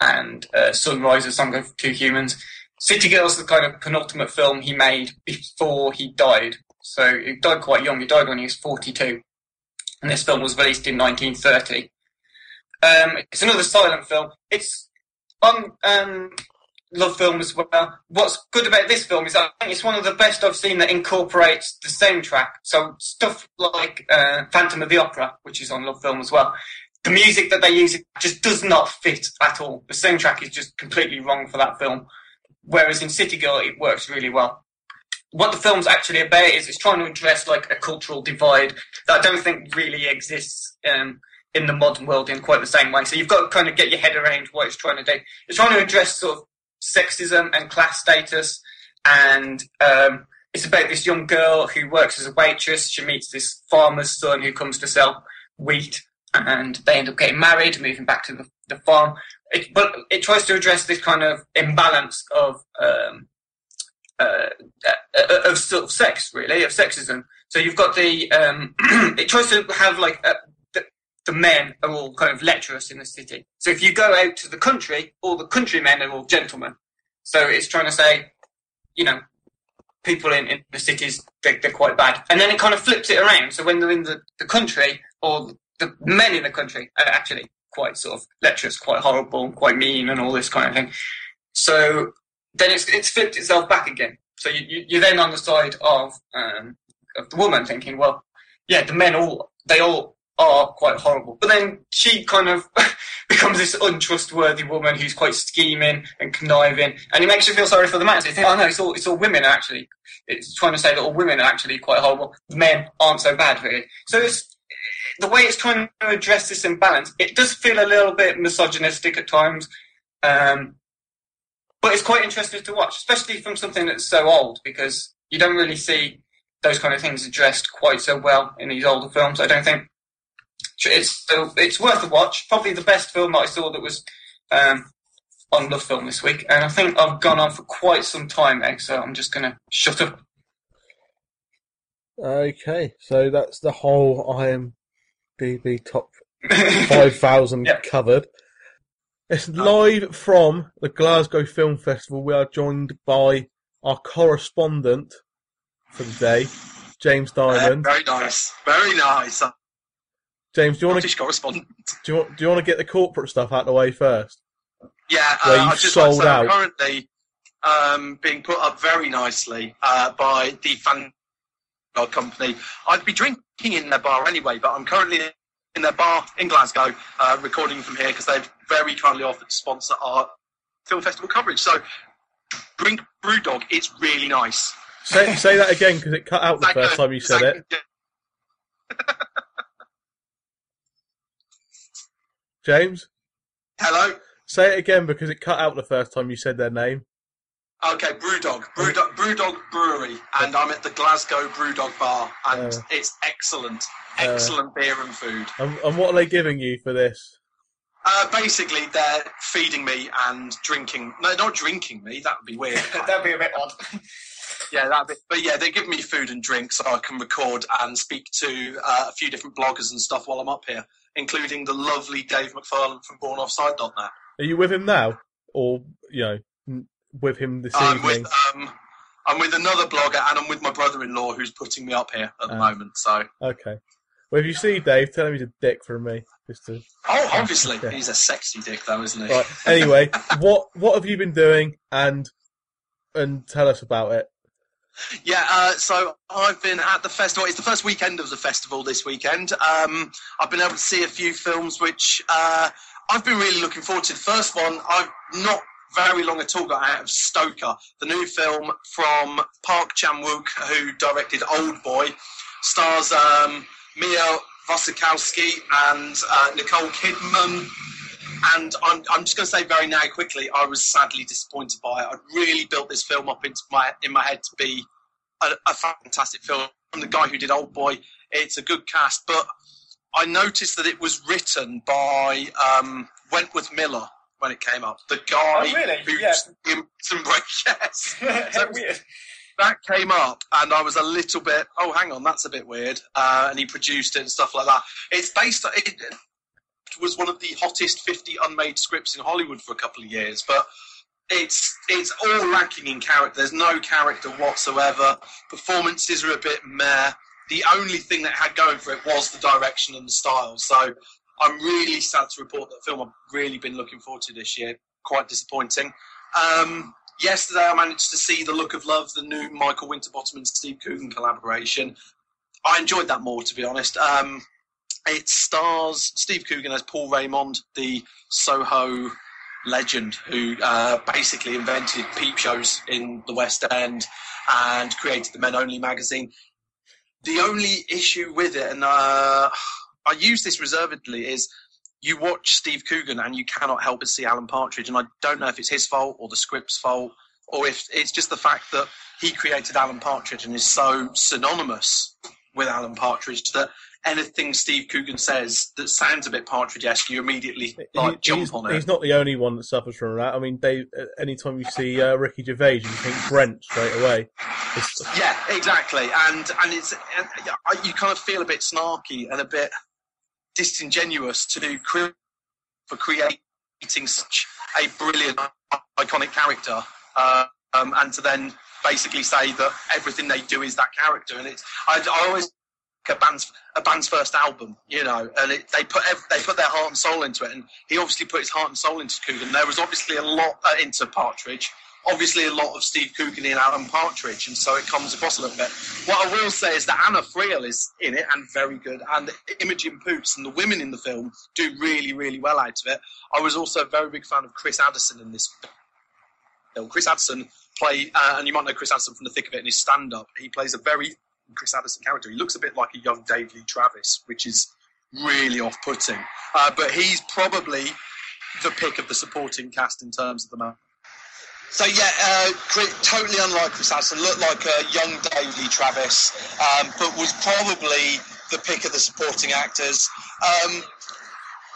and uh, Sunrise, A Song of Two Humans. City Girl's is the kind of penultimate film he made before he died. So he died quite young. He died when he was 42. And this film was released in 1930. Um, it's another silent film. It's on um, Love Film as well. What's good about this film is I think it's one of the best I've seen that incorporates the soundtrack. So stuff like uh, Phantom of the Opera, which is on Love Film as well. The music that they use just does not fit at all. The soundtrack is just completely wrong for that film. Whereas in City Girl, it works really well. What the film's actually about is it's trying to address like a cultural divide that I don't think really exists um, in the modern world in quite the same way. So you've got to kind of get your head around what it's trying to do. It's trying to address sort of sexism and class status, and um, it's about this young girl who works as a waitress. She meets this farmer's son who comes to sell wheat, and they end up getting married, moving back to the, the farm. It, but it tries to address this kind of imbalance of um, uh, uh, of of sex, really, of sexism. So you've got the um, it tries to have like uh, the, men are all kind of lecherous in the city. So if you go out to the country, all the countrymen are all gentlemen. So it's trying to say, you know, people in, in the cities they're, they're quite bad, and then it kind of flips it around. So when they're in the, the country, or the men in the country are actually quite sort of lecherous, quite horrible, quite mean, and all this kind of thing. So then it's it's flipped itself back again. So you, you are then on the side of um, of the woman, thinking, well, yeah, the men all they all are quite horrible, but then she kind of becomes this untrustworthy woman who's quite scheming and conniving, and it makes you feel sorry for the man. So you think, oh no, it's all it's all women actually. It's trying to say that all women are actually quite horrible. Men aren't so bad, really. So it's the way it's trying to address this imbalance, it does feel a little bit misogynistic at times. Um, but it's quite interesting to watch, especially from something that's so old, because you don't really see those kind of things addressed quite so well in these older films. I don't think it's it's worth a watch. Probably the best film that I saw that was um, on Love Film this week, and I think I've gone on for quite some time now, so I'm just going to shut up. Okay, so that's the whole IMDb top 5,000 yep. covered. It's live from the Glasgow Film Festival. We are joined by our correspondent for the day, James Diamond. Uh, very nice, very nice. James, do you want to correspondent? Do you, do you want to get the corporate stuff out of the way first? Yeah, uh, I just sold like out. currently um, being put up very nicely uh, by the fan company. I'd be drinking in their bar anyway, but I'm currently in their bar in Glasgow uh, recording from here because they've very kindly offered to sponsor our film festival coverage. So, drink Brewdog. It's really nice. Say, say that again because it cut out the first time you said it. James? Hello? Say it again because it cut out the first time you said their name. Okay, Brewdog. Brewdog, Brewdog Brewery. And I'm at the Glasgow Brewdog Bar. And uh, it's excellent. Uh, excellent uh, beer and food. And, and, what are they giving you for this? Uh, basically, they're feeding me and drinking. No, not drinking me. That would be weird. That'd be a bit odd. yeah, that bit. But yeah, they give me food and drink so I can record and speak to uh, a few different bloggers and stuff while I'm up here including the lovely Dave McFarlane from born BornOffside.net. Are you with him now, or you know, with him this I'm evening? With, um, I'm with another blogger, and I'm with my brother-in-law who's putting me up here at the uh, moment. So okay. Well, if you see Dave, tell him he's a dick from me. Just to, oh, obviously, yeah. he's a sexy dick, though, isn't he? Right. Anyway, what what have you been doing, and and tell us about it. Yeah, uh, so I've been at the festival. It's the first weekend of the festival this weekend. Um, I've been able to see a few films which uh, I've been really looking forward to. The first one, I've not very long at all got out of Stoker, the new film from Park Chan Wook, who directed Old Boy, stars um, Mia Wasikowska and uh, Nicole Kidman. And I'm, I'm just going to say very now quickly, I was sadly disappointed by it. I'd really built this film up into my in my head to be a, a fantastic film. And the guy who did Old Boy, it's a good cast, but I noticed that it was written by um, Wentworth Miller when it came up. The guy Oh, really? Yeah. some break, yes. So that came up, and I was a little bit, oh, hang on, that's a bit weird. Uh, and he produced it and stuff like that. It's based, on it was one of the hottest 50 unmade scripts in Hollywood for a couple of years, but it's it's all lacking in character. There's no character whatsoever. Performances are a bit meh. The only thing that had going for it was the direction and the style. So I'm really sad to report that film I've really been looking forward to this year. Quite disappointing. Um, yesterday I managed to see The Look of Love, the new Michael Winterbottom and Steve Coogan collaboration. I enjoyed that more, to be honest. Um, it stars Steve Coogan as Paul Raymond, the Soho legend who uh, basically invented peep shows in the West End and created the Men Only magazine. The only issue with it, and uh, I use this reservedly, is you watch Steve Coogan and you cannot help but see Alan Partridge. And I don't know if it's his fault or the script's fault, or if it's just the fact that he created Alan Partridge and is so synonymous with Alan Partridge that anything Steve Coogan says that sounds a bit Partridge-esque, you immediately like He- jump on it. he's not the only one that suffers from that. I mean, they. uh, Anytime you see uh, Ricky Gervais, you think Brent straight away. It's, Yeah, exactly, and and it's and you kind of feel a bit snarky and a bit disingenuous to do cre- for creating such a brilliant, iconic character, uh, um, and to then basically say that everything they do is that character. And it's I, I always a band's a band's first album, you know, and it, they put ev- they put their heart and soul into it, and he obviously put his heart and soul into Coogan. There was obviously a lot uh, into Partridge, obviously a lot of Steve Coogan and Alan Partridge, and so it comes across a little bit. What I will say is that Anna Friel is in it and very good, and Imogen Poots and the women in the film do really, really well out of it. I was also a very big fan of Chris Addison in this film. Chris Addison play, uh, and you might know Chris Addison from the thick of it in his stand-up. He plays a very Chris Addison character. He looks a bit like a young Dave Lee Travis, which is really off-putting. Uh, but he's probably the pick of the supporting cast in terms of the man. So yeah, uh, totally unlike Chris Addison, looked like a young Dave Lee Travis, um, but was probably the pick of the supporting actors. Um,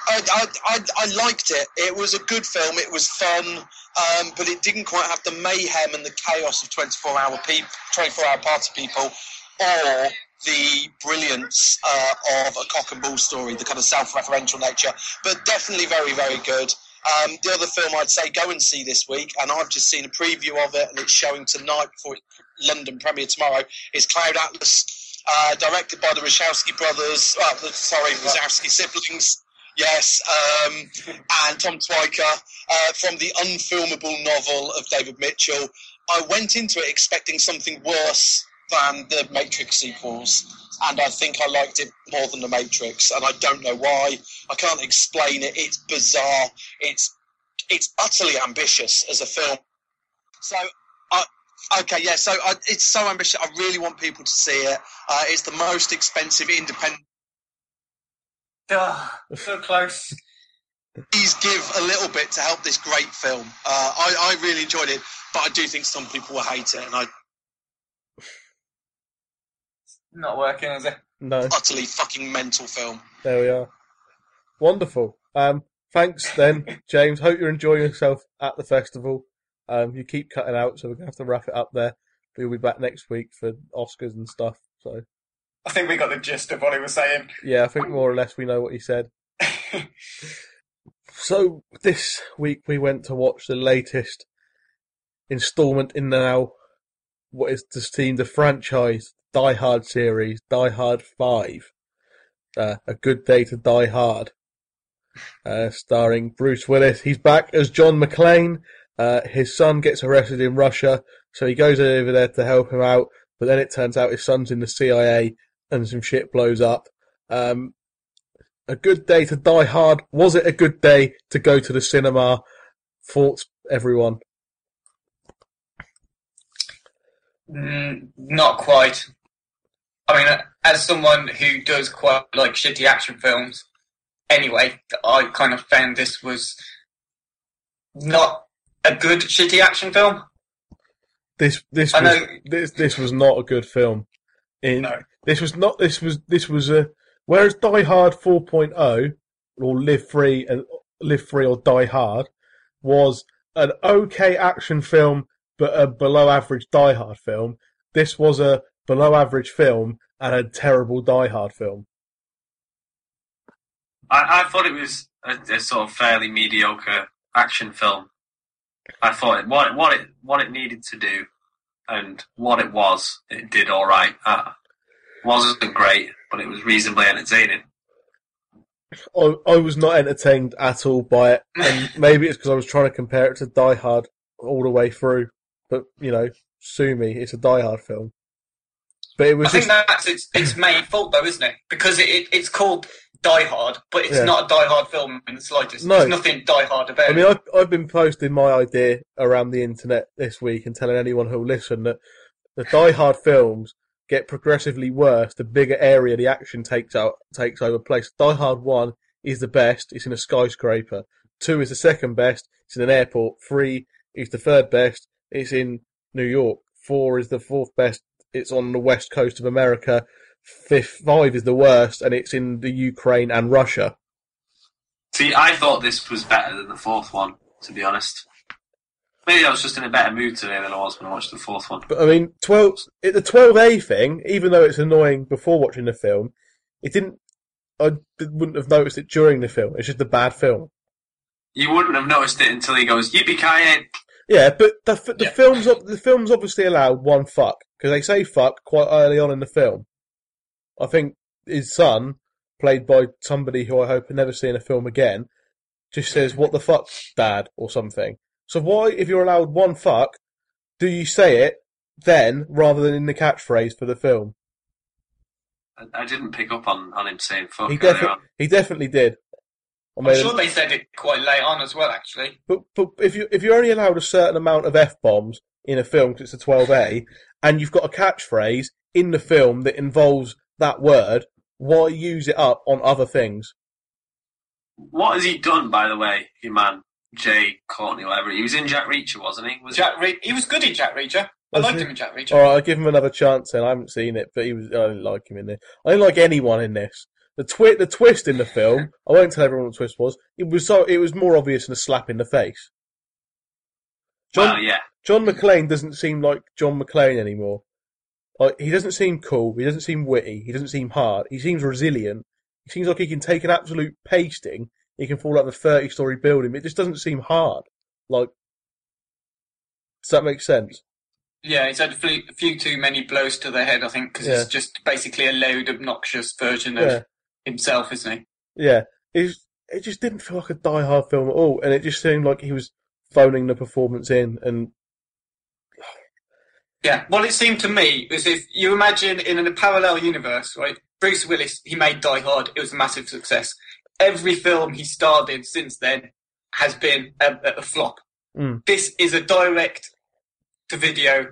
I, I, I, liked it. It was a good film. It was fun, um, but it didn't quite have the mayhem and the chaos of 24 hour peop 24 hour party people, or the brilliance uh, of a cock and bull story, the kind of self-referential nature. But definitely very, very good. Um, the other film I'd say go and see this week, and I've just seen a preview of it, and it's showing tonight before it, London premiere tomorrow. Is Cloud Atlas, uh, directed by the Wachowski brothers. Well, the, sorry, Wachowski siblings. Yes, um, and Tom Tykwer uh, from the unfilmable novel of David Mitchell. I went into it expecting something worse than the Matrix sequels, and I think I liked it more than the Matrix, and I don't know why. I can't explain it. It's bizarre. It's it's utterly ambitious as a film. So, I, okay, yeah. So I, it's so ambitious. I really want people to see it. Uh, it's the most expensive independent. Ah, so close. Please give a little bit to help this great film. Uh, I, I really enjoyed it, but I do think some people will hate it, and I Not working, is it? no, utterly fucking mental film. there we are. Wonderful. Um, thanks then, James. Hope you're enjoying yourself at the festival. Um, you keep cutting out, so we're gonna have to wrap it up there. But you'll be back next week for Oscars and stuff. So I think we got the gist of what he was saying. yeah, I think more or less we know what he said. So this week we went to watch the latest installment in the now what is esteemed the franchise Die Hard series, Die Hard Five. Uh, a Good Day to Die Hard, uh, starring Bruce Willis. He's back as John McClane. Uh, his son gets arrested in Russia, so he goes over there to help him out. But then it turns out his son's in the CIA, and some shit blows up. Um, a good day to die hard. Was it a good day to go to the cinema? Thoughts, everyone? Mm, not quite. I mean, as someone who does quite like shitty action films, anyway, I kind of found this was not a good shitty action film. This this I was know- this this was not a good film. In No. this was not this was this was a whereas Die Hard 4.0 or Live Free and Live Free or Die Hard was an okay action film but a below average Die Hard film. This was a below average film and a terrible Die Hard film. I, I thought it was a, a sort of fairly mediocre action film. I thought it, what it, what it what it needed to do and what it was, it did all right. Uh, wasn't great, but it was reasonably entertaining. I, I was not entertained at all by it, and maybe it's because I was trying to compare it to Die Hard all the way through. But you know, sue me, it's a Die Hard film. But it was. I was think that's its its main fault though, isn't it? Because it, it it's called Die Hard, but it's Yeah. not a Die Hard film in the slightest. No. There's nothing Die Hard about I mean. I've, I've been posting my idea around the internet this week and telling anyone who'll listen that the Die Hard films get progressively worse the bigger area the action takes out takes over place. Die Hard One is the best; it's in a skyscraper. Two is the second best; it's in an airport. Three is the third best; it's in New York. Four is the fourth best; it's on the west coast of America. Fifth, five is the worst, and it's in the Ukraine and Russia. See, I thought this was better than the fourth one, to be honest. Maybe I was just in a better mood today than I was when I watched the fourth one. But I mean, twelve the twelve A thing, even though it's annoying before watching the film, it didn't. I wouldn't have noticed it during the film. It's just a bad film. You wouldn't have noticed it until he goes, Yippee ki Yeah, but the the Yeah. film's the film's obviously allowed one fuck because they say fuck quite early on in the film. I think his son, played by somebody who I hope I never see in a film again, just says "What the fuck, Dad" or something. So why, if you're allowed one fuck, do you say it then rather than in the catchphrase for the film? I, I didn't pick up on, on him saying fuck. He, defi- on. he definitely did. I I'm mean, sure they said it quite late on as well, actually. but, but if you if you're only allowed a certain amount of f bombs in a film because it's a 12a, and you've got a catchphrase in the film that involves that word, why use it up on other things? What has he done, by the way, your man, Jai Courtney, whatever? He was in Jack Reacher, wasn't he? Was Jack Re- he was good in Jack Reacher. I Was liked he? him in Jack Reacher. All right, I'll give him another chance. Then I haven't seen it, but he was. I didn't like him in there. I didn't like anyone in this. The twi- the twist in the film. I won't tell everyone what the twist was. It was so. It was more obvious than a slap in the face. John Well, yeah. John McClane doesn't seem like John McClane anymore. Like he doesn't seem cool. He doesn't seem witty. He doesn't seem hard. He seems resilient. He seems like he can take an absolute pasting. He can fall out of a thirty-story building. It just doesn't seem hard. Like, does that make sense? Yeah, he's had a few, a few too many blows to the head, I think, because Yeah. he's just basically a loud, obnoxious version of Yeah, himself, isn't he? yeah. It's, it just didn't feel like a Die Hard film at all, and it just seemed like he was phoning the performance in. And Yeah. Well, it seemed to me as if you imagine in a parallel universe, right? Bruce Willis, he made Die Hard. It was a massive success. Every film he starred in since then has been a, a flop. Mm. This is a direct to video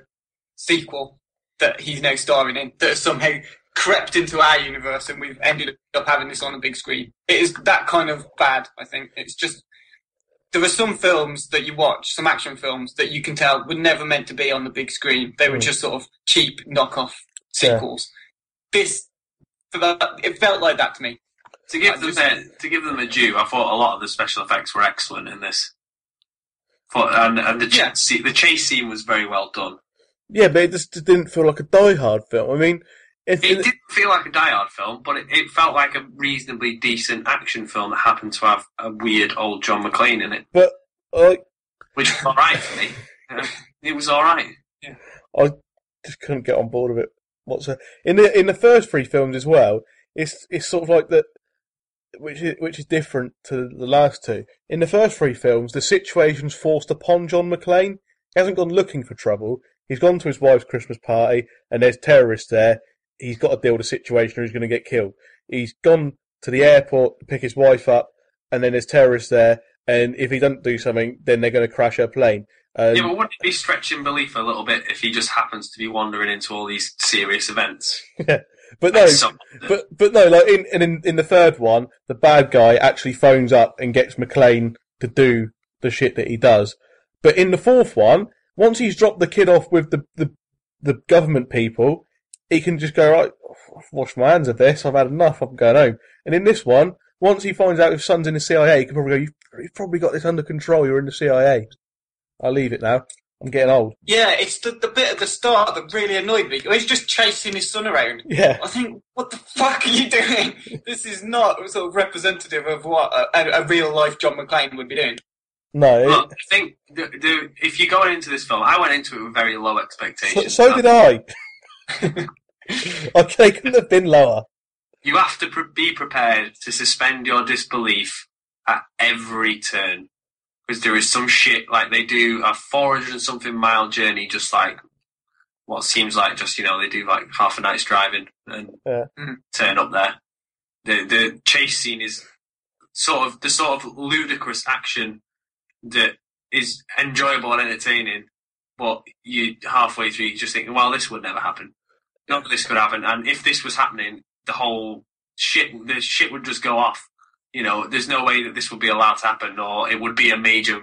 sequel that he's now starring in that has somehow crept into our universe and we've ended up having this on a big screen. It is that kind of bad, I think. It's just there are some films that you watch, some action films that you can tell were never meant to be on the big screen. They were Mm. just sort of cheap knockoff Yeah. sequels. This, for that, it felt like that to me. To give I them just- their, to give them a due, I thought a lot of the special effects were excellent in this. Thought, and and the, ch- Yeah. see, the chase scene was very well done. yeah, but it just didn't feel like a Die Hard film. I mean, if, It didn't feel like a Die Hard film, but it, it felt like a reasonably decent action film that happened to have a weird old John McClane in it, but like. which was all right for me. Uh, it was all right. I just couldn't get on board with it whatsoever. In the in the first three films as well, it's it's sort of like that, which is which is different to the last two. In the first three films, the situation's forced upon John McClane. He hasn't gone looking for trouble. He's gone to his wife's Christmas party, and there's terrorists there. He's got to deal with the situation, or he's going to get killed. He's gone to the airport to pick his wife up, and then there's terrorists there. And if he doesn't do something, then they're going to crash her plane. Um, yeah, but wouldn't it be stretching belief a little bit if he just happens to be wandering into all these serious events? but no, But but no, like in, in in the third one, the bad guy actually phones up and gets McClane to do the shit that he does. But in the fourth one, once he's dropped the kid off with the, the, the government people, he can just go, right, I've my hands of this, I've had enough, I'm going home. And in this one, once he finds out his son's in the CIA, he can probably go, you've, you've probably got this under control, you're in the CIA. I'll leave it now. I'm getting old. Yeah, it's the, the bit at the start that really annoyed me. He's just chasing his son around. Yeah. I think, what the fuck are you doing? This is not sort of representative of what a, a real life John McClane would be doing. No, Look, I think the, the, if you're going into this film, I went into it with very low so, expectations. so did I. okay, they couldn't have been lower. You have to pre- be prepared to suspend your disbelief at every turn. Because there is some shit, like they do a 400 and something mile journey, just like what seems like just, you know, they do like half a night's driving and Yeah. turn up there. The, the chase scene is sort of the sort of ludicrous action that is enjoyable and entertaining, but you halfway through you just think, well, this would never happen. None of this could happen, and if this was happening, the whole shit, the shit would just go off. You know, there's no way that this would be allowed to happen, or it would be a major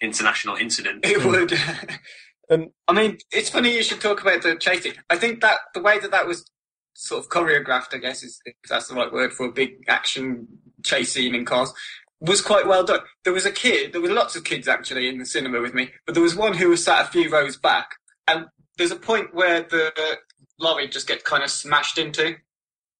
international incident. It would. And I mean, it's funny you should talk about the chasing. I think that the way that that was sort of choreographed, I guess, is if that's the right word for a big action chase scene in cars, was quite well done. There was a kid, there were lots of kids actually in the cinema with me, but there was one who was sat a few rows back, and there's a point where the lorry just gets kind of smashed into.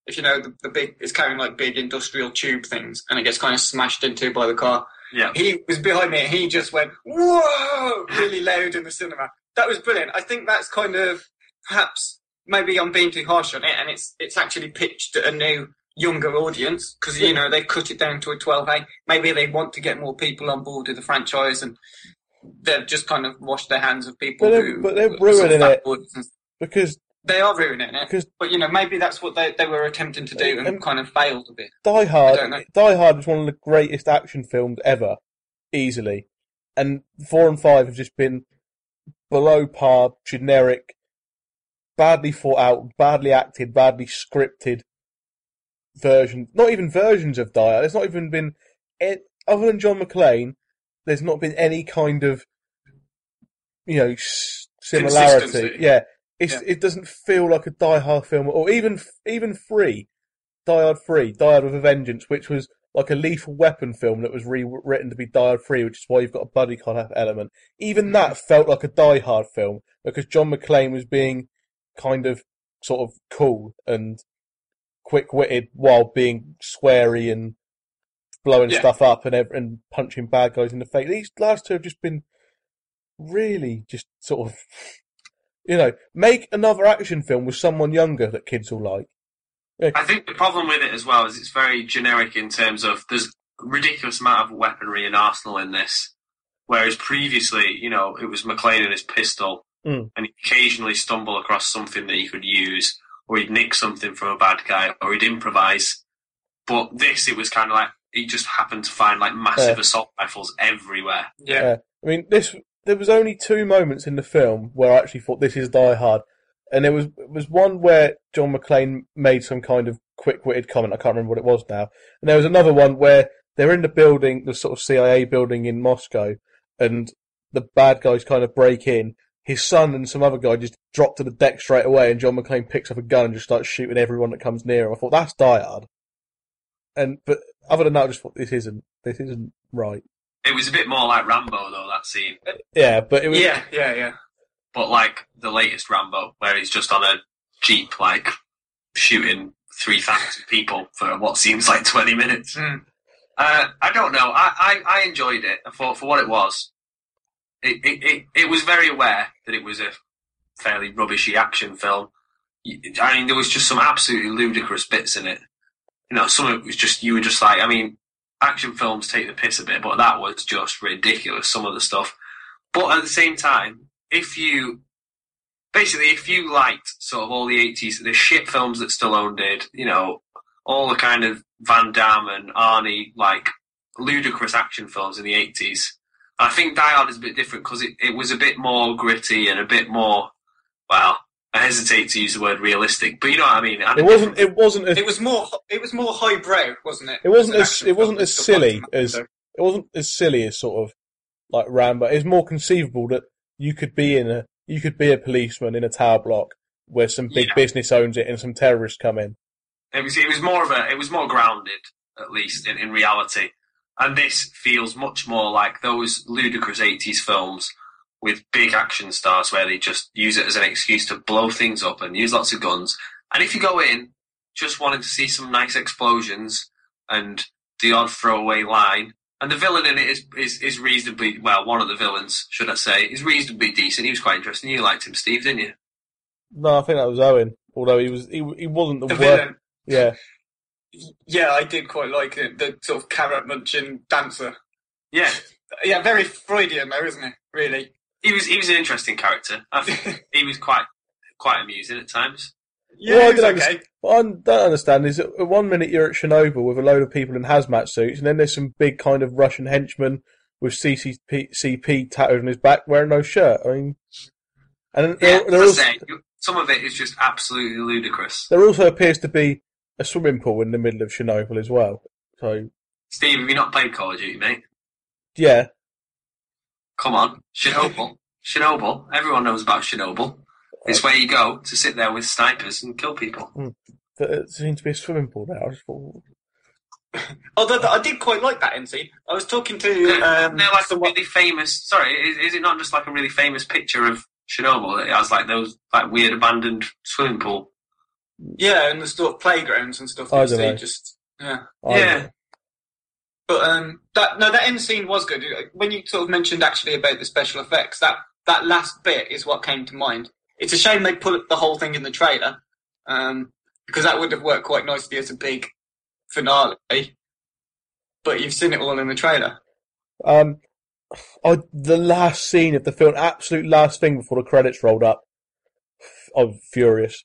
If you know the, the big, it's carrying like big industrial tube things, and it gets kind of smashed into by the car. Yeah, he was behind me and he just went whoa! really loud in the cinema. That was brilliant. I think that's kind of perhaps maybe i'm being too harsh on it and it's it's actually pitched at a new younger audience because you know they've cut it down to a 12a maybe they want to get more people on board with the franchise and they've just kind of washed their hands of people But they're- who but they're who are sort of ruining it. because they are ruining it because but you know maybe that's what they, they were attempting to do and kind of failed a bit Die Hard. Die Hard is one of the greatest action films ever, easily, and four and five have just been below par, generic, badly thought out, badly acted, badly scripted versions. Not even versions of Die Hard. There's not even been, other than John McClane, there's not been any kind of, you know, s- similarity. Yeah, Yeah. it doesn't feel like a Die Hard film, or even even Free, Die Hard Free, Die Hard with a Vengeance, which was like a Lethal Weapon film that was rewritten to be Die Hard Free, which is why you've got a buddy cop element. Even that mm-hmm. felt like a Die Hard film because John McClane was being kind of sort of cool and quick-witted while being sweary and blowing Yeah. stuff up and and punching bad guys in the face. These last two have just been really just sort of, you know, make another action film with someone younger that kids will like. I think the problem with it as well is it's very generic in terms of there's a ridiculous amount of weaponry and arsenal in this, whereas previously, you know, it was McClane and his pistol, Mm. and he'd occasionally stumble across something that he could use, or he'd nick something from a bad guy, or he'd improvise. But this, it was kind of like he just happened to find like massive Yeah. assault rifles everywhere. yeah Yeah. I mean, this there was only two moments in the film where I actually thought this is Die Hard, and there was was one where John McClane made some kind of quick-witted comment. I can't remember what it was now. And there was another one where they're in the building, the sort of CIA building in Moscow, and the bad guys kind of break in. His son and some other guy just drop to the deck straight away, and John McClane picks up a gun and just starts shooting everyone that comes near him. I thought that's Die Hard. And but other than that, I just thought this isn't this isn't right. It was a bit more like Rambo though that scene, Yeah, but it was yeah yeah yeah but like the latest Rambo, where he's just on a jeep, like shooting three thousand people for what seems like twenty minutes. Mm. Uh, I don't know. I, I, I enjoyed it for for what it was. It, it it it was very aware that it was a fairly rubbishy action film. I mean, there was just some absolutely ludicrous bits in it. You know, some of it was just you were just like, I mean, action films take the piss a bit, but that was just ridiculous. Some of the stuff, but at the same time, if you basically if you liked sort of all the eighties, the shit films that Stallone did, you know, all the kind of Van Damme and Arnie like ludicrous action films in the eighties. I think Die Hard is a bit different because it, it was a bit more gritty and a bit more well. I hesitate to use the word realistic, but you know what I mean. had a It wasn't. It wasn't as. It was more. It was more highbrow, wasn't it? It wasn't an as- it wasn't as silly as- It wasn't as silly as sort of like Rambo. It's more conceivable that you could be in a you could be a policeman in a tower block where some big Yeah. business owns it and some terrorists come in. It was it was more of a it was more grounded at least in, in reality, and this feels much more like those ludicrous eighties films with big action stars where they just use it as an excuse to blow things up and use lots of guns. And if you go in just wanting to see some nice explosions and the odd throwaway line, and the villain in it is, is, is reasonably well, one of the villains, should I say, is reasonably decent. He was quite interesting. You liked him, Steve, didn't you? No, I think that was Owen. Although he was he, he wasn't the, The worst. villain. Yeah, Yeah, I did quite like it. The sort of carrot munching dancer. Yeah, Yeah, very Freudian though, isn't it? Really. He was he was an interesting character. I think he was quite quite amusing at times. Yeah, Well, I don't okay. What I don't understand is that at one minute you're at Chernobyl with a load of people in hazmat suits, and then there's some big kind of Russian henchman with CCP CP tattooed on his back wearing no shirt. I mean, and Yeah, there, there, as also, say, some of it is just absolutely ludicrous. there also appears to be a swimming pool in the middle of Chernobyl as well. So Steve, have you not played Call of Duty, mate? yeah, Come on, Chernobyl, Chernobyl. Everyone knows about Chernobyl. It's where you go to sit there with snipers and kill people. but it seems to be a swimming pool now. I just thought, Although I did quite like that end scene. I was talking to They're, um, they're like a really famous. Sorry, is, is it not just like a really famous picture of Chernobyl? It has like those like weird abandoned swimming pool. yeah, and the sort of playgrounds and stuff. I don't know. Just yeah. I Yeah. Don't know. But um, that no, that end scene was good. When you sort of mentioned actually about the special effects, that that last bit is what came to mind. It's a shame they put the whole thing in the trailer, um, because that would have worked quite nicely as a big finale. But you've seen it all in the trailer. Um, I, the last scene of the film, absolute last thing before the credits rolled up. I'm furious.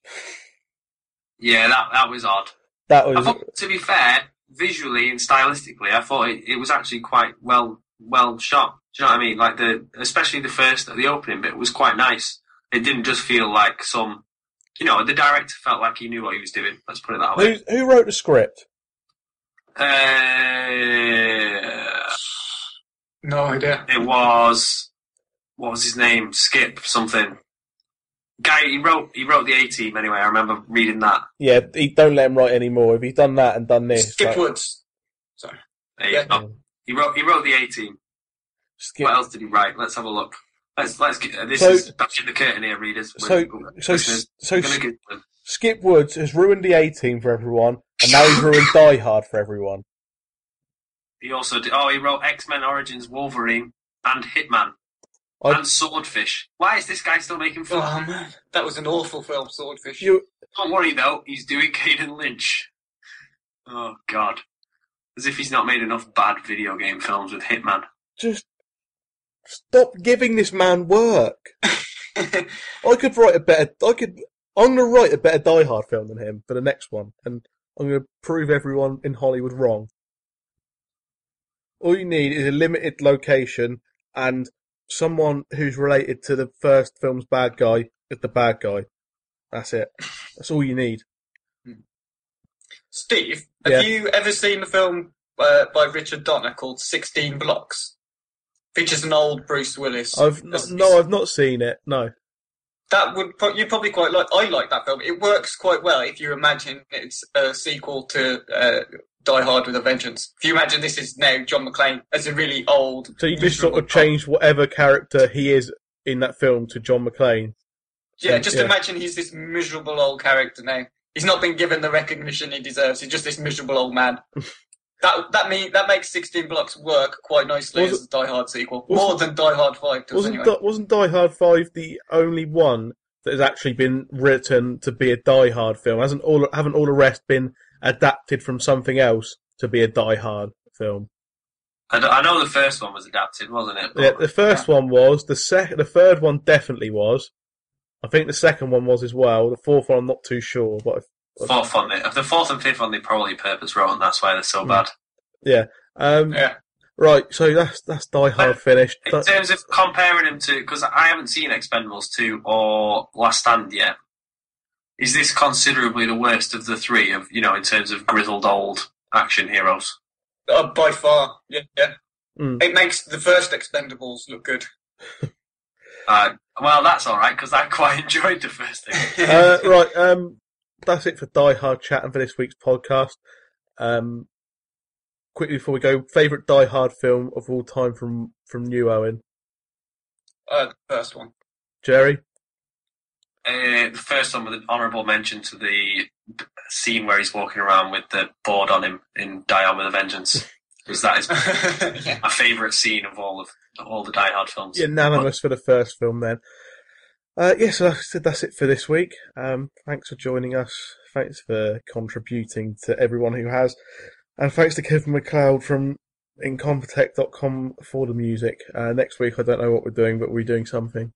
Yeah, that that was odd. That I was thought, to be fair, visually and stylistically, I thought it, it was actually quite well well shot. Do you know what I mean? Like the especially the first the opening bit was quite nice. It didn't just feel like some, you know, the director felt like he knew what he was doing. Let's put it that way. who, who wrote the script. Uh, No idea. it was what was his name? Skip something. Guy he wrote he wrote the A Team anyway. I remember reading that. Yeah, he, don't let him write anymore. If he's done that and done this, Skip like, Woods. Sorry. There Yeah. go. He wrote he wrote the A Team. Skip. What else did he write? Let's have a look. Let's let's get uh, this So- is bashing the curtain here, readers. So, so, so we're gonna get them. Skip Woods has ruined the A team for everyone, and now he's ruined Die Hard for everyone. He also did. Oh, he wrote X Men Origins, Wolverine, and Hitman, I- and Swordfish. Why is this guy still making films? Oh man, that was an awful film, Swordfish. You, Don't worry though, he's doing Kane and Lynch. Oh God, as if he's not made enough bad video game films with Hitman. just stop giving this man work. I could write a better. I could. I'm gonna write a better Die Hard film than him for the next one, and I'm gonna prove everyone in Hollywood wrong. All you need is a limited location and someone who's related to the first film's bad guy is the bad guy. That's it. That's all you need. Steve, have Yeah. you ever seen the film uh, by Richard Donner called Sixteen Blocks? Features an old Bruce Willis. I've no, I've not seen it. No. that would pro- you probably quite like. I like that film. It works quite well if you imagine it's a sequel to uh, Die Hard with a Vengeance. If you imagine this is now John McClane as a really old. So you just sort of changed whatever character he is in that film to John McClane. Yeah, just Yeah. imagine he's this miserable old character now. He's not been given the recognition he deserves. He's just this miserable old man. that that mean that makes Sixteen Blocks work quite nicely Was as a Die Hard sequel, more than Die Hard Five does Wasn't anyway. Wasn't Die Hard Five the only one that has actually been written to be a Die Hard film? Hasn't all haven't all the rest been adapted from something else to be a Die Hard film? I, d- I know the first one was adapted, wasn't it? But Yeah, the first one was the sec. The third one definitely was. I think the second one was as well. The fourth one, I'm not too sure, but fourth one, they, the fourth and fifth one, they probably purpose wrote, and that's why they're so Hmm. bad. yeah. Um, Yeah. Right, so that's that's Die Hard finished. In terms of comparing them to, because I haven't seen Expendables 2 or Last Stand yet, is this considerably the worst of the three, of you know, in terms of grizzled old action heroes? Uh, by far, yeah. yeah. Mm. It makes the first Expendables look good. Uh, well, that's all right because I quite enjoyed the first thing. uh, right, um, that's it for Die Hard chat and for this week's podcast. Um, quickly before we go, favourite Die Hard film of all time from from you, Owen, Uh, the first one. Jerry. Uh, the first one with an honourable mention to the scene where he's walking around with the board on him in Die Hard with a Vengeance. Because that is yeah. my favourite scene of all of all the Die Hard films. Unanimous for the first film, then. Uh, yeah, so that's, that's it for this week. Um, thanks for joining us. Thanks for contributing to everyone who has. And thanks to Kevin MacLeod from Incompetech.com for the music. Uh, next week, I don't know what we're doing, but we're doing something.